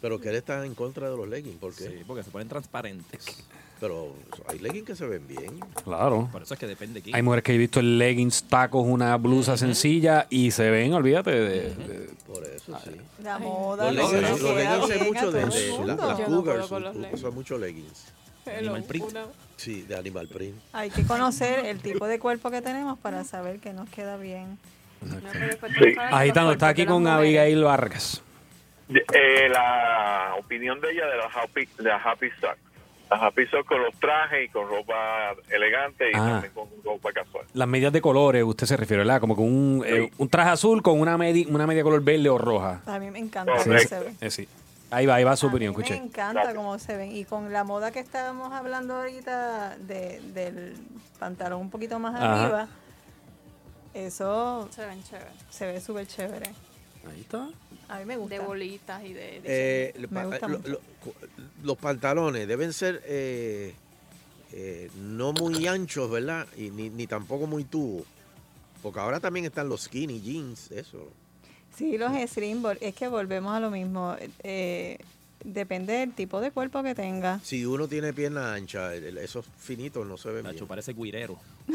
Pero que él está en contra de los leggings, ¿por qué? Sí, porque se ponen transparentes. Pero hay leggings que se ven bien. Claro. Por eso es que depende de quién. Hay mujeres que he visto en leggings, tacos, una blusa sencilla y se ven, olvídate de. de- Por eso, sí. La moda. Los leggings, le los queda leggings hay mucho de, de- la- las no cougars los usan leggings. mucho leggings. Animal print. Una- Sí, de animal print. Hay que conocer el tipo de cuerpo que tenemos para saber que nos queda bien. Agitando, está aquí con Abigail Vargas. Eh, la opinión de ella de la Happy, de la happy Sock. Happy Sock con los trajes y con ropa elegante y Ah. también con ropa casual. Las medias de colores, usted se refiere, ¿verdad? Como con un, eh, un traje azul con una, medi- una media color verde o roja. A mí me encanta Sí, cómo sí, se ve. eh, sí. Ahí va, ahí va su opinión, Me escuche. encanta cómo se ven. Y con la moda que estábamos hablando ahorita de, del pantalón un poquito más Ajá. arriba, eso Se ven chévere. se ve súper chévere. Ahí está. A mí me gusta. De bolitas y de... de- Eh, Me pa- gusta lo- mucho. lo- cu- los pantalones deben ser eh, eh, no muy anchos, ¿verdad? Y ni, ni tampoco muy tubo. Porque ahora también están los skinny jeans, eso. Sí, los slim, es que volvemos a lo mismo. eh, depende del tipo de cuerpo que tenga. Si uno tiene pierna ancha, esos finitos no se ven bien. parece guirero.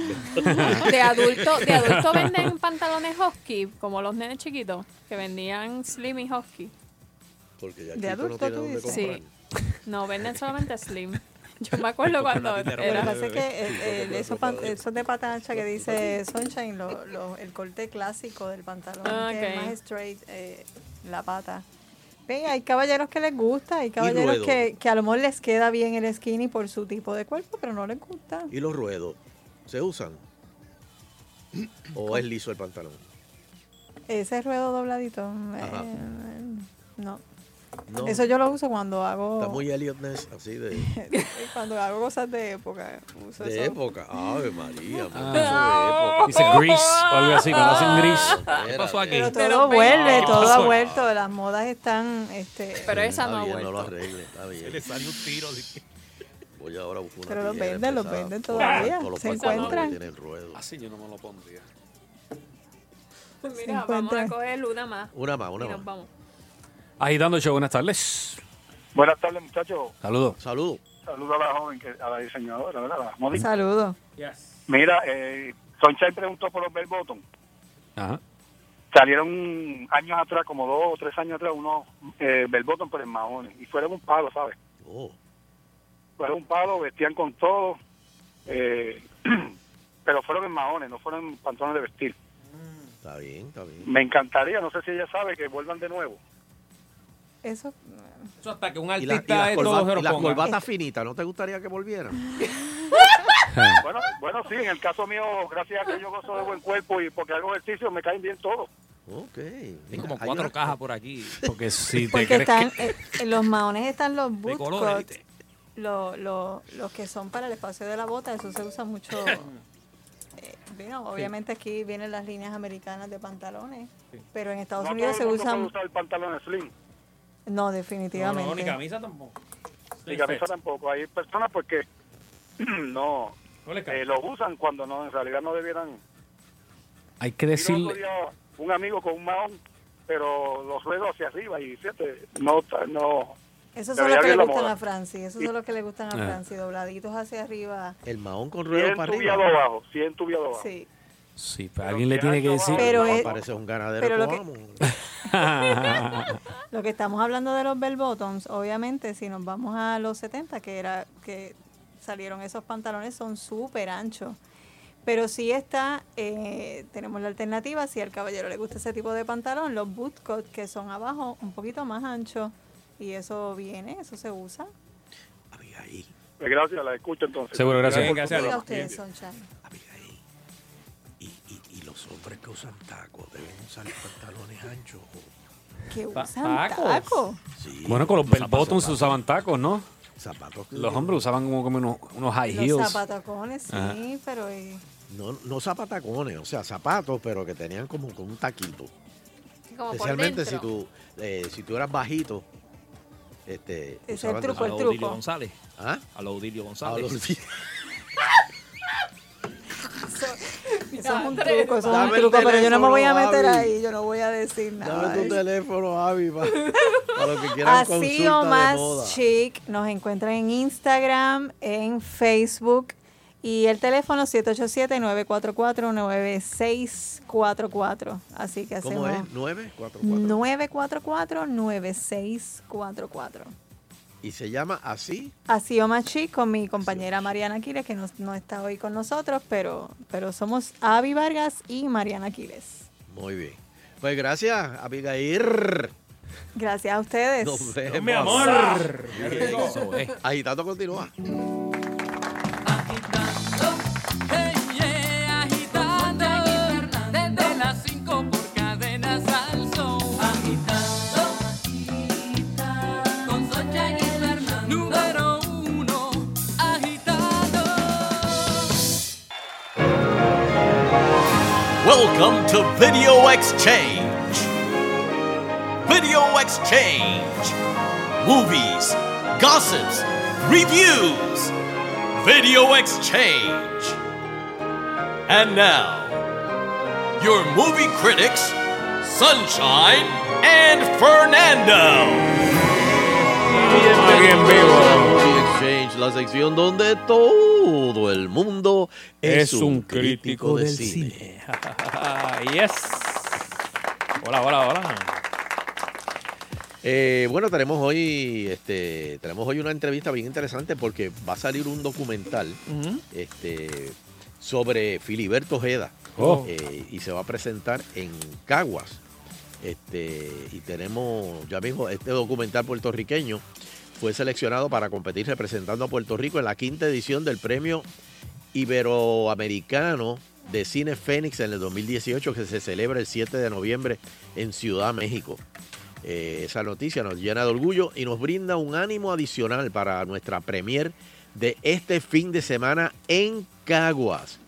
De adulto, de adulto venden pantalones husky, como los nenes chiquitos, que vendían slim y husky. Porque ya De no adulto, tiene tú dónde dices. comprar. Sí. No, venden solamente slim. Yo me acuerdo cuando Lo que era... pasa es que el- el- esos, pan- esos de pata ancha que dice Sunshine, lo- lo- el corte clásico del pantalón, Ah, que es más straight, eh, la pata. Hay caballeros que les gusta, hay caballeros que, que a lo mejor les queda bien el skinny por su tipo de cuerpo, pero no les gusta. ¿Y los ruedos? ¿Se usan? ¿O es liso el pantalón? Ese ruedo dobladito, eh, Ajá. no. No. Eso yo lo uso cuando hago Está muy Elliot Ness, así de, cuando hago cosas de época. Uso de eso. época. Ave María, Ah. de época. Dice Grease o algo así, cuando hacen Grease. ¿Qué pasó aquí? Pero Pero todo vuelve, ¿qué todo ha vuelto, las modas están, este, Pero esa no ha bien, no lo vuelto. arregle, está Se le bien. sale un tiro. así. Voy ahora a buscar una Pero los venden, los venden todavía, los se encuentran. Así yo no me lo pondría. Mira, vamos a coger una más. Una más, una y nos más. vamos. Agitando el show, buenas tardes. Buenas tardes, muchachos. Saludos. Saludos. Saludos a la joven, que, a la diseñadora, ¿verdad? A la Modi. Saludos. Mira, eh, Sunshine preguntó por los Bell Bottom. Ajá. Salieron años atrás, como dos o tres años atrás, unos eh, Bell Bottom por el Mahone. Y fueron un palo, ¿sabes? Oh, Fueron un palo, vestían con todo. eh, pero fueron en mahones, no fueron pantalones de vestir. está bien, está bien. Me encantaría, no sé si ella sabe, que vuelvan de nuevo. Eso, Eso hasta que un Y, la- y artista las se y corbatas finitas, ¿no te gustaría que volvieran? Bueno, bueno, sí, en el caso mío, gracias a que yo gozo de buen cuerpo y porque hago ejercicio, me caen bien todos. Ok. Hay como cuatro una- cajas por aquí. Porque si te porque crees están, que... eh, los maones están los De boot colores, cuts, ¿viste? lo- lo- los que son para el espacio de la bota, eso se usa mucho. eh, bueno, obviamente aquí vienen las líneas americanas de pantalones, pero en Estados No Unidos se todo el mundo puede usan. usar el pantalón slim. No, definitivamente. no, ni camisa tampoco. Y camisa tampoco. Hay personas pues que no eh, lo usan cuando no en realidad no debieran. Hay que decirle... un amigo con un mahón, pero los ruedos hacia arriba y fíjate, no, no. Son veía los que le gustan a Francis, esos Y- son los que le gustan a Ah. Francis, dobladitos hacia arriba. El mahón con Sí ruedo para entubiado arriba. abajo, sí entubiado abajo. Sí. Sí, pero alguien le tiene que decir... Pero No, es- parece un ganadero pero lo que- coamo. Lo que estamos hablando de los bell bottoms, obviamente, si nos vamos a los 70, que era que salieron esos pantalones, son súper anchos. Pero sí está, eh, tenemos la alternativa, si al caballero le gusta ese tipo de pantalón, los bootcut, que son abajo un poquito más anchos. Y eso viene, eso se usa. Abigail, gracias, la escucho entonces. Seguro, gracias. Bien, gracias. Hombres que usan tacos deben usar pantalones anchos. Que Ta- usan tacos. Sí. Bueno, con los Los bell bottoms se usaban tacos, ¿no? Zapatos. que- Los hombres usaban como, como unos, unos high Los heels. zapatacones, sí, Ajá. pero... eh, No, no zapatacones, o sea, zapatos, pero que tenían como con un taquito. Como por Especialmente si tú, eh, si tú eras bajito. Este, es el usaban de truco, A el lo truco. Odilio González. ¿Ah? A lo Odilio González. Es un truco, eso es un truco, pero yo no me voy a meter Abby. ahí, yo no voy a decir nada. Dame tu Ay. teléfono, Avi, para, lo que quieran Así consulta o de más moda. chic, nos encuentran en Instagram, en Facebook y el teléfono 787-944-9644. Así que ¿Cómo hacemos es? 944. 944-9644. Y se llama así. Así o más chic con mi compañera Mariana Aquiles, que no, no está hoy con nosotros, pero, pero somos Avi Vargas y Mariana Aquiles. Muy bien. Pues gracias, Abigail. Gracias a ustedes. Nos vemos. Mi amor. Eso es. Agitando continúa. Welcome to Video Exchange. Video Exchange. Movies, gossips, reviews. Video Exchange. And now, your movie critics, Sunshine and Fernando. La sección donde todo el mundo es, un crítico de cine. yes. Hola, hola, hola. Eh, bueno, tenemos hoy, este, tenemos hoy una entrevista bien interesante porque va a salir un documental este, sobre Filiberto Ojeda Oh. eh, y se va a presentar en Caguas. Este, y tenemos, ya mismo, este documental puertorriqueño fue seleccionado para competir representando a Puerto Rico en la quinta edición del premio Iberoamericano de Cine Fénix en el 2018 que se celebra el 7 de noviembre en Ciudad México. Eh, esa noticia nos llena de orgullo y nos brinda un ánimo adicional para nuestra premier de este fin de semana en Caguas.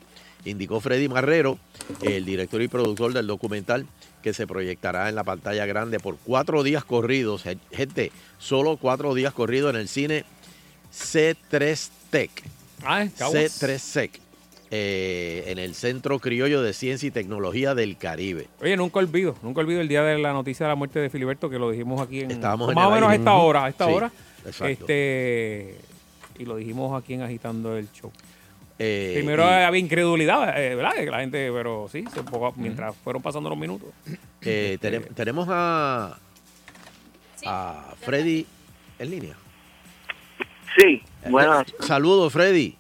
Indicó Freddy Marrero, el director y productor del documental, que se proyectará en la pantalla grande por cuatro días corridos. Gen- Gente, solo cuatro días corridos en el cine C3 Tech. Ah, en Caguas. C3 Tech. eh, en el Centro Criollo de Ciencia y Tecnología del Caribe. Oye, nunca olvido, nunca olvido el día de la noticia de la muerte de Filiberto, que lo dijimos aquí en. Estábamos en más o menos a esta hora, a esta Sí, hora. exacto. Este. Y lo dijimos aquí en Agitando el Show. Eh, Primero y- había incredulidad, eh, ¿verdad? Que la gente, pero sí, se poco- mientras fueron pasando los minutos. Eh, tenem- tenemos a, a Freddy en línea. Sí, buenas. Saludos, Freddy.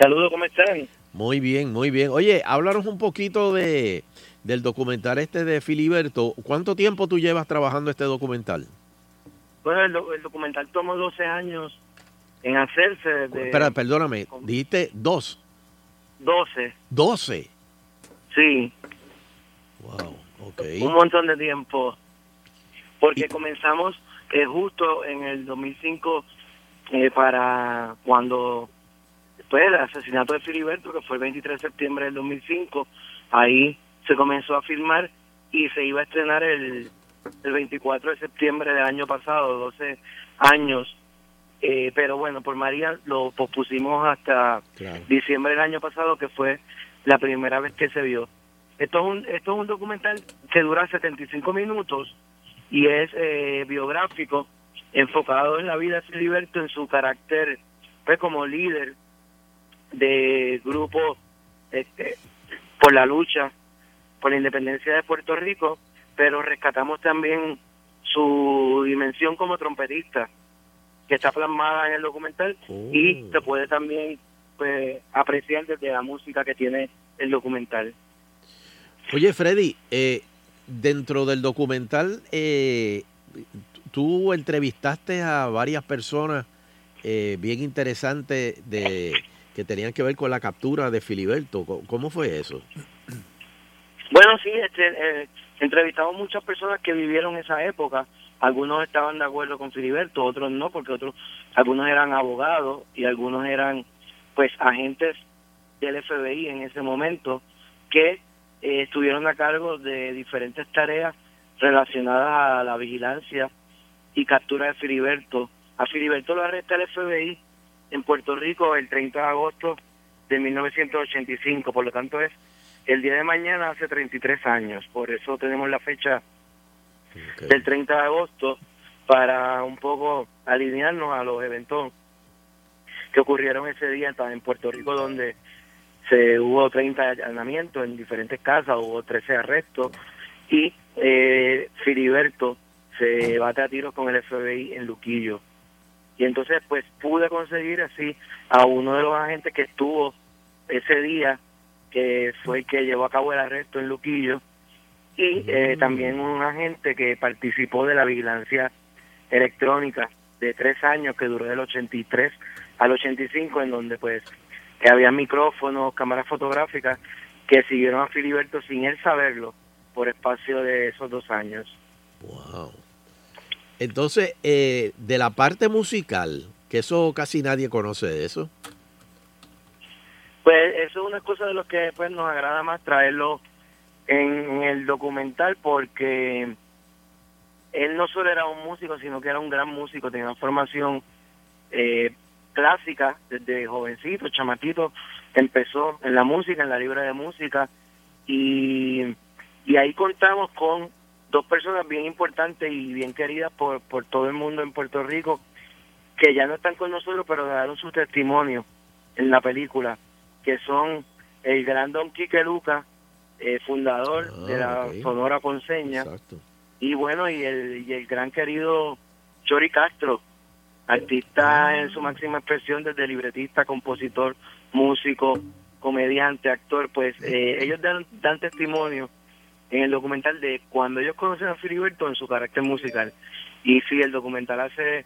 Saludos, ¿cómo están? Muy bien, muy bien. Oye, háblanos un poquito de, del documental este de Filiberto. ¿Cuánto tiempo tú llevas trabajando este documental? Bueno, el, do- el documental tomó 12 años en hacerse desde Espera, perdóname, dijiste dos, 12, doce. sí, Wow, ok. un montón de tiempo. Porque comenzamos eh, justo en el 2005 eh, para cuando después el asesinato de Filiberto, que fue el 23 de septiembre del 2005, ahí se comenzó a filmar y se iba a estrenar el, el 24 de septiembre del año pasado, 12 años. Eh, pero bueno, por María lo pospusimos hasta diciembre del año pasado, que fue la primera vez que se vio. Esto es un, esto es un documental que dura 75 minutos y es eh, biográfico, enfocado en la vida de Filiberto, en su carácter pues como líder de grupo este, por la lucha por la independencia de Puerto Rico, pero rescatamos también su dimensión como trompetista, que está plasmada en el documental y se puede también pues, apreciar desde la música que tiene el documental. Oye, Freddy, eh, dentro del documental, eh, tú entrevistaste a varias personas eh, bien interesantes de, que tenían que ver con la captura de Filiberto. ¿Cómo- ¿Cómo fue eso? Bueno, sí, este, eh, entrevistamos muchas personas que vivieron esa época. Algunos estaban de acuerdo con Filiberto, otros no, porque otros, algunos eran abogados y algunos eran, pues, agentes del FBI en ese momento que eh, estuvieron a cargo de diferentes tareas relacionadas a la vigilancia y captura de Filiberto. A Filiberto lo arresta el FBI en Puerto Rico el 30 de agosto de 1985, por lo tanto es el día de mañana hace 33 años, por eso tenemos la fecha del 30 de agosto para un poco alinearnos a los eventos que ocurrieron ese día en Puerto Rico donde se hubo 30 allanamientos en diferentes casas, hubo 13 arrestos y eh, Filiberto se bate a tiros con el FBI en Luquillo. Y entonces pues pude conseguir así a uno de los agentes que estuvo ese día, que fue el que llevó a cabo el arresto en Luquillo, y eh, también un agente que participó de la vigilancia electrónica de tres años que duró del 83 al 85, en donde pues que había micrófonos, cámaras fotográficas que siguieron a Filiberto sin él saberlo por espacio de esos dos años. Wow. Entonces, eh, de la parte musical, que eso casi nadie conoce de eso. Pues eso es una cosa de lo que pues nos agrada más traerlo en, el documental porque él no solo era un músico, sino que era un gran músico, tenía una formación eh, clásica, desde jovencito, chamatito, empezó en la música, en la libra de música, y, y ahí contamos con dos personas bien importantes y bien queridas por, por todo el mundo en Puerto Rico, que ya no están con nosotros, pero daron su testimonio en la película, que son el gran Don Quique Luca, eh, fundador de la. Sonora Ponceña, y bueno, y el, y el gran querido Chori Castro, artista en su máxima expresión desde libretista, compositor, músico, comediante, actor, pues eh, ellos dan, dan testimonio en el documental de cuando ellos conocen a Filiberto en su carácter musical. Y sí, el documental hace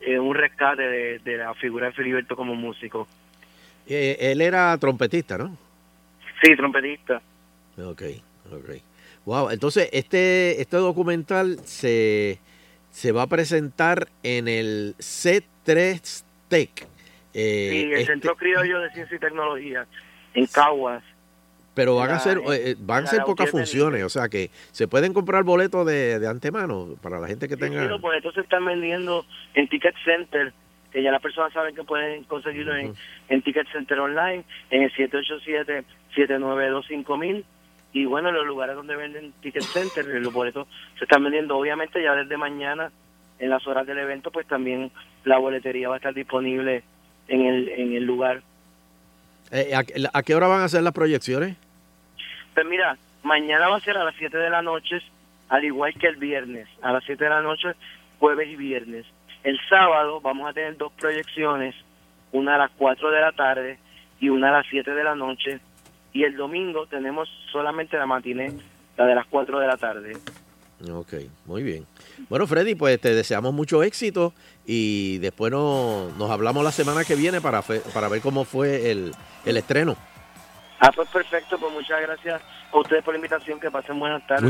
eh, un rescate de, de la figura de Filiberto como músico. Eh, él era trompetista, ¿no? Sí, trompetista. Ok, ok. Wow, entonces este, este documental se, se va a presentar en el C3 Tech. Eh, Sí, el este- Centro Criollo de Ciencia y Tecnología en Caguas. pero van a ser, eh, eh, van a ser pocas funciones, o sea que se pueden comprar boletos de, de antemano para la gente que Sí, tenga. los boletos se están vendiendo en Ticket Center, que ya las personas saben que pueden conseguirlo en, en Ticket Center Online, en el 787-792-5000. Y bueno, en los lugares donde venden Ticket Center, los boletos se están vendiendo. Obviamente ya desde mañana, en las horas del evento, pues también la boletería va a estar disponible en el, en el lugar. Eh, ¿a, a qué hora van a hacer las proyecciones? Pues mira, mañana va a ser a las 7 de la noche, al igual que el viernes, a las 7 de la noche, jueves y viernes. El sábado vamos a tener dos proyecciones, una a las 4 de la tarde y una a las 7 de la noche. Y el domingo tenemos solamente la matiné, la de las 4 de la tarde. Ok, muy bien. Bueno, Freddy, pues te deseamos mucho éxito y después no- nos hablamos la semana que viene para, fe- para ver cómo fue el, el estreno. Ah, pues perfecto, pues muchas gracias a ustedes por la invitación, que pasen buenas tardes.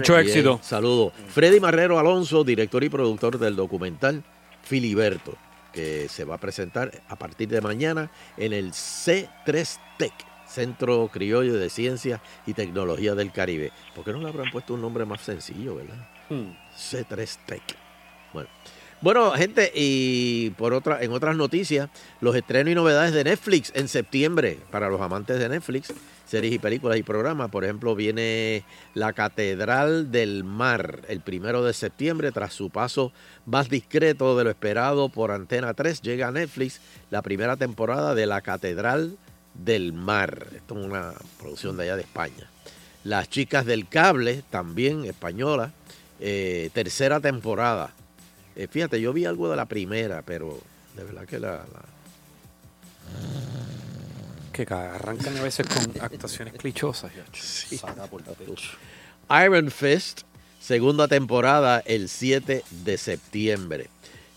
Bien, Saludos. Freddy Marrero Alonso, director y productor del documental Filiberto, que se va a presentar a partir de mañana en el C3 Tech, Centro Criollo de Ciencia y Tecnología del Caribe. ¿Por qué no le habrán puesto un nombre más sencillo, verdad? C3 Tech. Bueno. Bueno, gente, y por otra, en otras noticias, los estrenos y novedades de Netflix en septiembre para los amantes de Netflix, series y películas y programas. Por ejemplo, viene La Catedral del Mar el primero de septiembre, tras su paso más discreto de lo esperado por Antena 3, llega a Netflix la primera temporada de La Catedral del Mar. Esto es una producción de allá de España. Las chicas del cable, también española, eh, tercera temporada. Eh, fíjate, yo vi algo de la primera, pero de verdad que la... la- Que ca- arrancan a veces con actuaciones clichosas. techo. Iron Fist, segunda temporada el 7 de septiembre.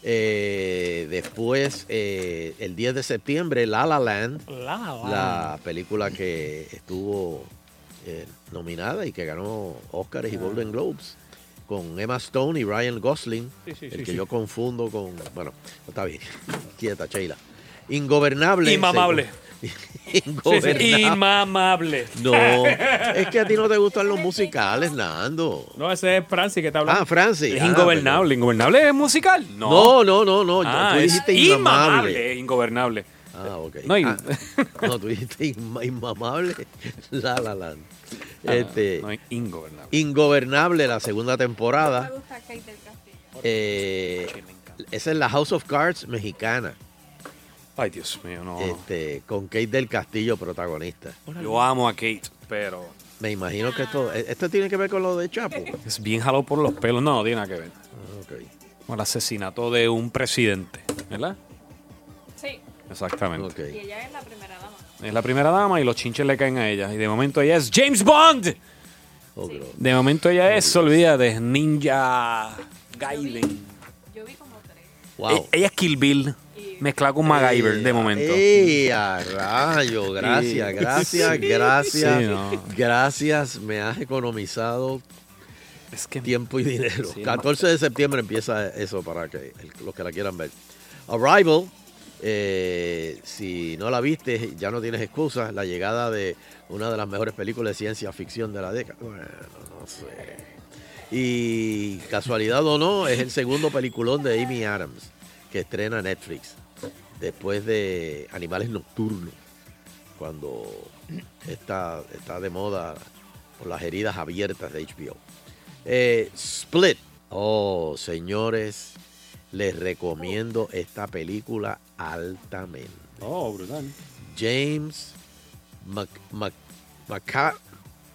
Eh, después, eh, el 10 de septiembre, La La Land, La La Land. la película que estuvo eh, nominada y que ganó Oscars y Golden Globes, con Emma Stone y Ryan Gosling, Sí, sí, el sí, que yo confundo con... Bueno, está bien, quieta, Sheila. Ingobernable. Inmamable. según-. Inmamable. No, es que a ti no te gustan los musicales, Nando. No, ese es Francis que está hablando. Ah, Francis. Es Ah, ingobernable. ¿Ingobernable es musical? No, no, no, no. Ah, tú es dijiste inmamable. inmamable. es ingobernable. Ah, ok. No, Ah, no, tú dijiste inma- inmamable. La La Land. Ah, Este, no, ingobernable. Ingobernable, la segunda temporada. Eh, esa es la House of Cards mexicana. Ay, Dios mío, no. Este, con Kate del Castillo protagonista. Yo amo a Kate, pero Me imagino que esto, esto tiene que ver con lo de Chapo. es bien jalado por los pelos. No, no tiene nada que ver. Ok. Con el asesinato de un presidente, ¿verdad? Sí. Exactamente. Y ella es la primera dama. Es la primera dama y los chinches le caen a ella. Y de momento ella es James Bond. De momento ella es, olvida, de Ninja Gaiden. Yo vi como tres. Wow. E- Ella es Kill Bill, mezclada con MacGyver, de momento. ¡Ey, a rayo! Gracias, gracias, Sí. gracias. Sí, no. Gracias, me has economizado tiempo y dinero. Sí, 14 de septiembre empieza eso para que los que la quieran ver. Arrival, eh, si no la viste, ya no tienes excusa. La llegada de una de las mejores películas de ciencia ficción de la década. Bueno, no sé. Y casualidad o no, es el segundo peliculón de Amy Adams que estrena Netflix. Después de Animales Nocturnos, cuando está, está de moda por las heridas abiertas de HBO. Eh, Split. Oh, señores, les recomiendo esta película altamente. Oh, brutal. James Mc, Mc- Maca-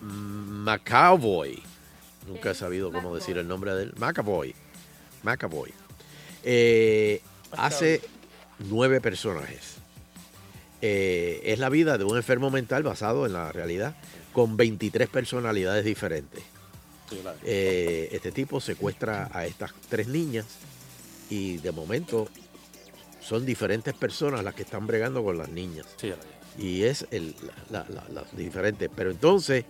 McAvoy. Nunca he sabido cómo decir el nombre de él. McAvoy. McAvoy. Eh, hace nueve personajes. Eh, es la vida de un enfermo mental basado en la realidad con 23 personalidades diferentes. Eh, este tipo secuestra a estas tres niñas y de momento son diferentes personas las que están bregando con las niñas. y es el, la, la- la- las diferentes. Pero entonces,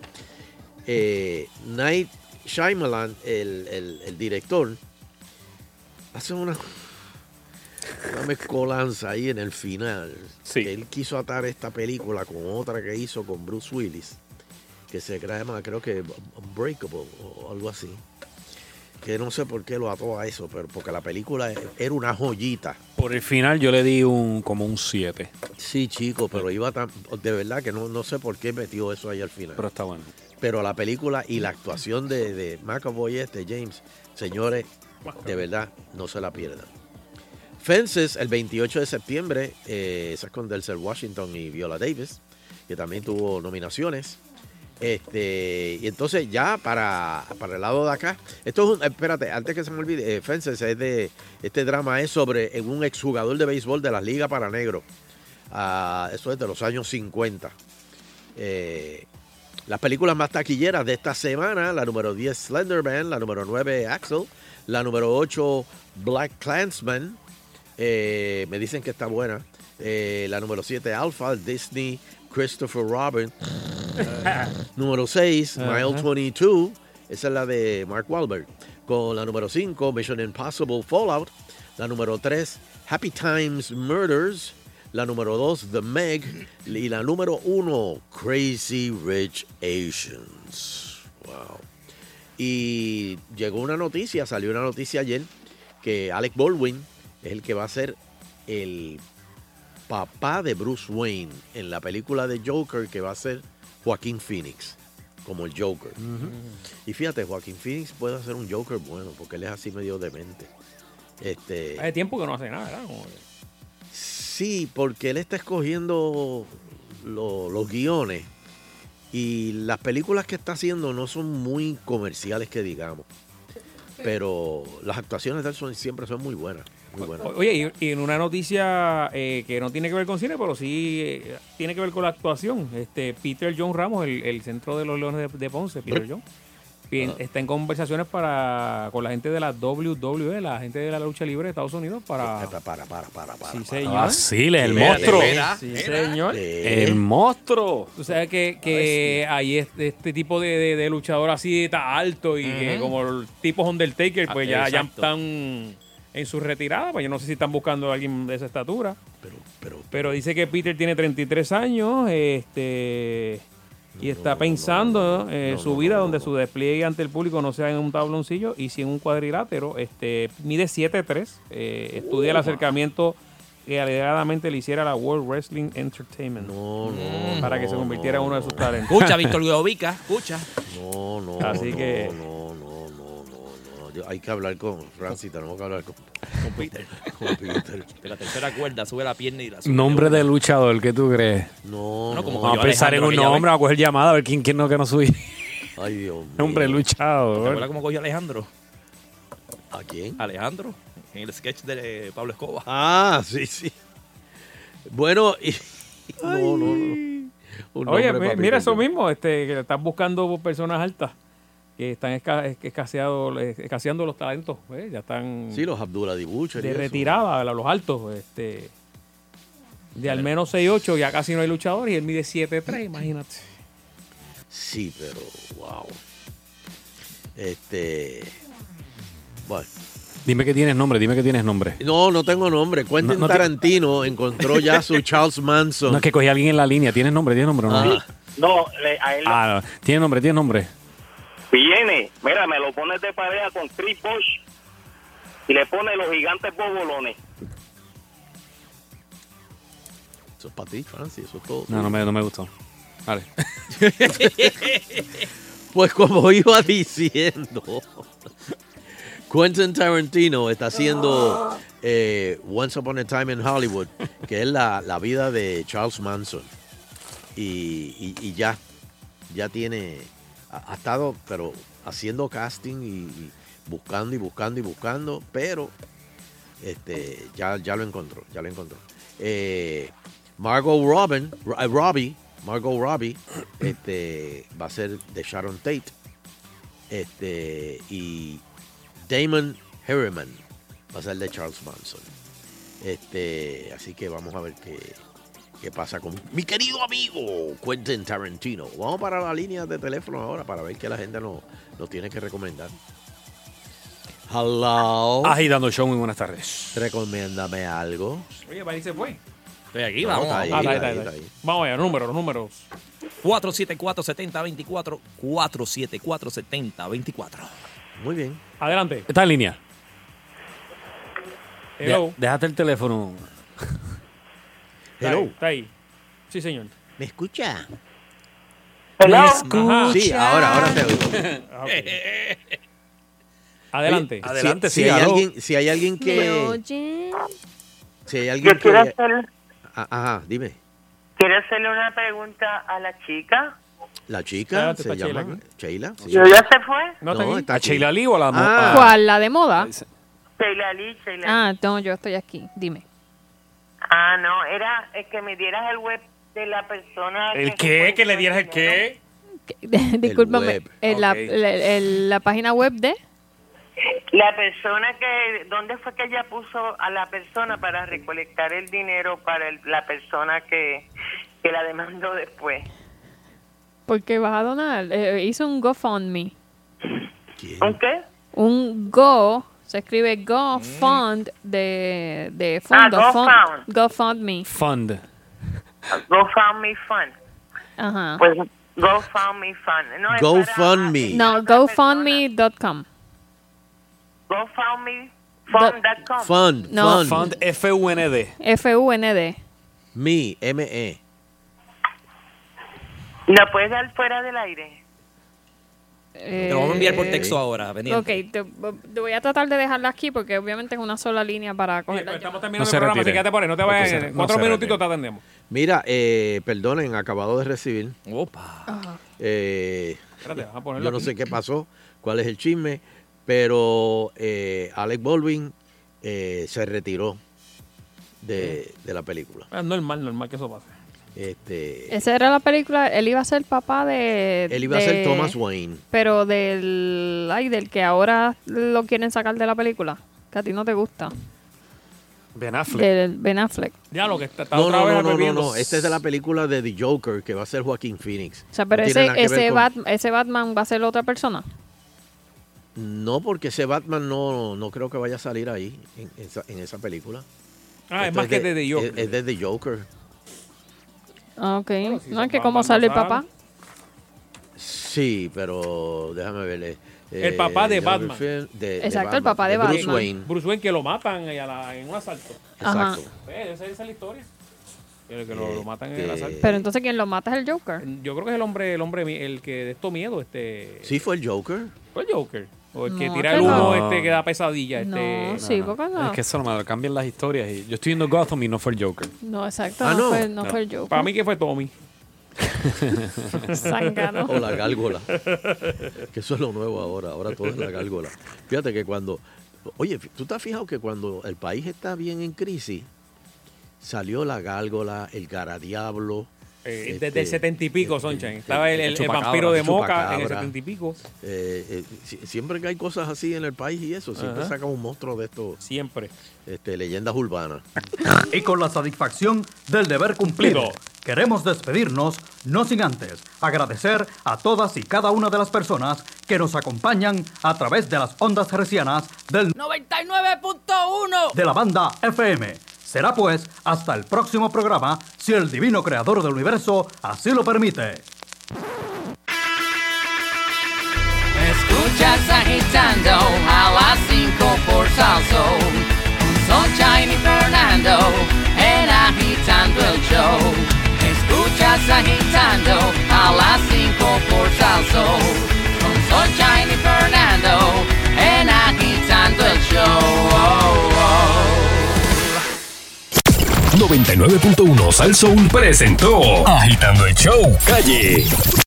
eh, Night Shyamalan, el, el- el director, hace una, una mezcolanza ahí en el final. Que él quiso atar esta película con otra que hizo con Bruce Willis, que se llama, creo que Unbreakable o algo así. Que no sé por qué lo ató a eso, pero porque la película era una joyita. Por el final yo le di un como un 7. Sí, chico, pero iba tan. De verdad que no, no sé por qué metió eso ahí al final. Pero está bueno. Pero la película y la actuación de, de McAvoy este, James, señores, de verdad, no se la pierdan. Fences, el 28 de septiembre, eh, esa es con Denzel Washington y Viola Davis, que también tuvo nominaciones. Este, y entonces ya para, para el lado de acá, esto es un, espérate, antes que se me olvide, eh, Fences es de, este drama es sobre un exjugador de béisbol de las ligas para negros. Ah, eso es de los años 50. Eh, las películas más taquilleras de esta semana, la número 10 Slenderman, la número 9 Axel, la número 8 Black Clansman, eh, me dicen que está buena, Eh, la número 7 Alpha, Disney, Christopher Robin, número 6 Ajá. Mile 22, esa es la de Mark Wahlberg, con la número 5 Mission Impossible Fallout, la número 3 Happy Times Murders, la número 2 The Meg. Y la número 1 Crazy Rich Asians. Wow. Y llegó una noticia, salió una noticia ayer que Alec Baldwin es el que va a ser el papá de Bruce Wayne en la película de Joker que va a ser Joaquín Phoenix como el Joker. Y fíjate, Joaquín Phoenix puede hacer un Joker bueno porque él es así medio demente. Este, Hace tiempo que no hace nada, ¿verdad? Que- Sí, porque él está escogiendo lo- los guiones y las películas que está haciendo no son muy comerciales que digamos. Pero las actuaciones de él son- siempre son muy buenas. Muy buenas. Oye, y, y en una noticia eh, que no tiene que ver con cine, pero sí eh, tiene que ver con la actuación. Este Peter John Ramos, el, el centro de los Leones de, de Ponce, Peter John, bien, Ah. está en conversaciones para con la gente de la WWE, la gente de la lucha libre de Estados Unidos para para para para para sí señor Basile, el Espérate, monstruo. sí señor El monstruo. Tú sabes que, que hay este, este tipo de, de- de luchador así tan alto y que Ujú. como el tipo Undertaker, pues ya, ya exacto. están en su retirada, pues yo no sé si están buscando a alguien de esa estatura. Pero, pero, dice que Peter tiene 33 años, este y está pensando eh, su vida donde su despliegue ante el público no sea en un tabloncillo y si en un cuadrilátero. Este mide 7'3, eh, estudia el acercamiento que alegadamente le hiciera la World Wrestling Entertainment. para que se convirtiera en uno de sus talentos. Escucha, Víctor Guiovica, escucha. No, no. Así no, que- No, no, no, no, no. Yo- hay que hablar con Francis, tenemos que hablar con, Con Peter. con Peter. De la tercera cuerda, sube la pierna y la sube. Nombre de luchador, ¿qué tú crees? No, No, como Vamos a pensar en un nombre, vamos a coger llamada a ver quién, quién no que no subí. Ay, Dios mío. Nombre ¿Te luchador. acuerdas cómo cogió Alejandro? ¿A quién? Alejandro, en el sketch de Pablo Escobar. Ah, sí, sí. Bueno, y... no, no, no. Un Oye, mira eso mismo, este, que están buscando personas altas que están esca- es- escaseado- escaseando los talentos, ¿eh? ya están Sí, los Abdullah Dibucher. de retirada, la- los altos, este, de al menos 6'8 ya casi no hay luchadores y él mide 7'3, imagínate. Sí, pero wow. Este. Bueno. Dime que tienes nombre, dime que tienes nombre. No, no tengo nombre. Quentin No, no te- Tarantino encontró ya su Charles Manson. No es que cogí a alguien en la línea. ¿Tienes nombre? ¿Tienes nombre o no? Ah. No, le- a él Ah, no. ¿Tienes nombre? ¿Tienes nombre? Viene, mira, me lo pones de pareja con Chris Bosh y le pone los gigantes bobolones. Eso es para ti, Francis, eso es todo. No, no me, no me gustó. Vale. Pues como iba diciendo, Quentin Tarantino está haciendo eh, Once Upon a Time in Hollywood, que es la, la vida de Charles Manson. Y, y- y ya, ya tiene, ha, ha estado, pero haciendo casting y, y buscando y buscando y buscando, pero este, ya, ya lo encontró, ya lo encontró. Eh, Margot Robin, Ro- eh, Robbie, Margot Robbie, este, va a ser de Sharon Tate. Este, y Damon Harriman va a ser de Charles Manson. Este, así que vamos a ver qué, qué pasa con mi querido amigo Quentin Tarantino. Vamos para la línea de teléfono ahora para ver qué la gente nos, nos tiene que recomendar. Hello. Agitando show, muy buenas tardes. Recomiéndame algo. Oye, para ahí se fue. Estoy aquí, No, vamos. ahí, ahí, ahí. Vamos allá, números, números. 474-7024, 474-7024. Muy bien. Adelante. Está en línea. Hello. De- déjate el teléfono. Está ahí, está ahí. Sí, señor. ¿Me escucha? Hello. Ajá. Sí, ahora, ahora te oigo. Ah, ok. Adelante. Si- si, hay alguien, si hay alguien que, oye? si hay alguien Yo quiero que, hacer, Ah, ajá, dime. quiero hacerle una pregunta a la chica. La chica Espérate, se está llama Sheila. sí. ¿Yo ya se fue? No, está ¿A aquí. Sheila Lee o a la mo- Ah. ¿Cuál? ¿La de moda? Sheila Lee, Sheila Ah, no, yo estoy aquí. Dime. Ah, no, era eh, que me dieras el web de la persona. ¿El que qué? ¿Que le dieras el qué? Discúlpame. en la, Ok. la- el- la página web de. La persona que, ¿dónde fue que ella puso a la persona para recolectar el dinero para el- la persona que, que la demandó después? Porque vas a donar. Eh, hizo un GoFundMe. ¿Un qué? Un Go. Se escribe GoFund de, de Ah, fondo. fund- GoFund. GoFundMe. Fund. GoFundMe Fund. Ajá. Pues GoFundMe Fund. No, GoFundMe. No, GoFundMe.com. GoFundMe Fund.com. Fund. No. Fund. Fund F-U-N-D. F-U-N-D. Me, M-E. ¿La puedes dar fuera del aire? Te lo vamos a enviar por Eh, texto ahora, pendiente. Ok, te, te voy a tratar de dejarla aquí porque obviamente es una sola línea para coger Estamos terminando No el programa, así que quédate por ahí. No te vayas. en no cuatro minutitos te atendemos. Mira, eh, perdonen, acabado de recibir. Opa. Eh, Espérate, vamos a ponerlo yo no aquí. sé qué pasó, cuál es el chisme, pero eh, Alec Baldwin eh, se retiró de, de la película. Es normal, normal que eso pase. Este, Esa era la película, él iba a ser papá de... él iba a ser de- Thomas Wayne. Pero del... Ay, del que ahora lo quieren sacar de la película. Que a ti no te gusta. Ben Affleck. Del Ben Affleck. Ya lo que está, está No, otra no, vez no, no, no, este es de la película de The Joker que va a ser Joaquín Phoenix. O sea, pero No ese, ese, con- Bat- ese Batman va a ser otra persona. No, porque ese Batman no, no creo que vaya a salir ahí, en esa, en esa película. Ah, es más que de The Joker. Es, es de The Joker. Ah, Ok. no es que cómo sale el papá. Sí, pero déjame verle. El papá de Batman. film- de- de Exacto, el papá de Bruce Batman. Wayne. Bruce Wayne que lo matan y a la- en un asalto. Ajá. Exacto. Eh, esa, esa es la historia. Que, que lo, lo matan en el Este- asalto. Pero entonces quien lo mata es el Joker. Yo creo que es el hombre, el hombre, mi- el que de esto miedo, este. Sí, fue el Joker. Fue el Joker. O el que No, tira el humo, no. este que da pesadilla. Este, No, sí, porque no. Es que eso no me cambian las historias. Y yo estoy viendo Gotham y no fue el Joker. No, exacto. Ah, no, no. Fue, no No. fue el Joker. Para mí que fue Tommy. O la gárgola. que eso es lo nuevo ahora. Ahora todo es la gárgola. Fíjate que cuando. Oye, ¿tú te has fijado que cuando el país está bien en crisis, salió la gárgola, el garadiablo. Eh, este, desde el setenta y pico, Sunshine. Estaba el, el- vampiro de Moca en el setenta y pico. Eh, eh, si- siempre que hay cosas así en el país y eso, siempre Ajá. sacan un monstruo de estos. Siempre. Este, leyendas urbanas. Y con la satisfacción del deber cumplido, queremos despedirnos, no sin antes agradecer a todas y cada una de las personas que nos acompañan a través de las ondas hercianas del 99.1. de la banda FM. Será pues hasta el próximo programa, si el divino creador del universo así lo permite. Escuchas agitando a las 5 por salso. Sunshine y Fernando en agitando el show. estás agitando a las 5 por Salso. Sunshine y Fernando en agitando el show. Oh, oh. 99.1 Sal Soul presentó Agitando el Show Calle.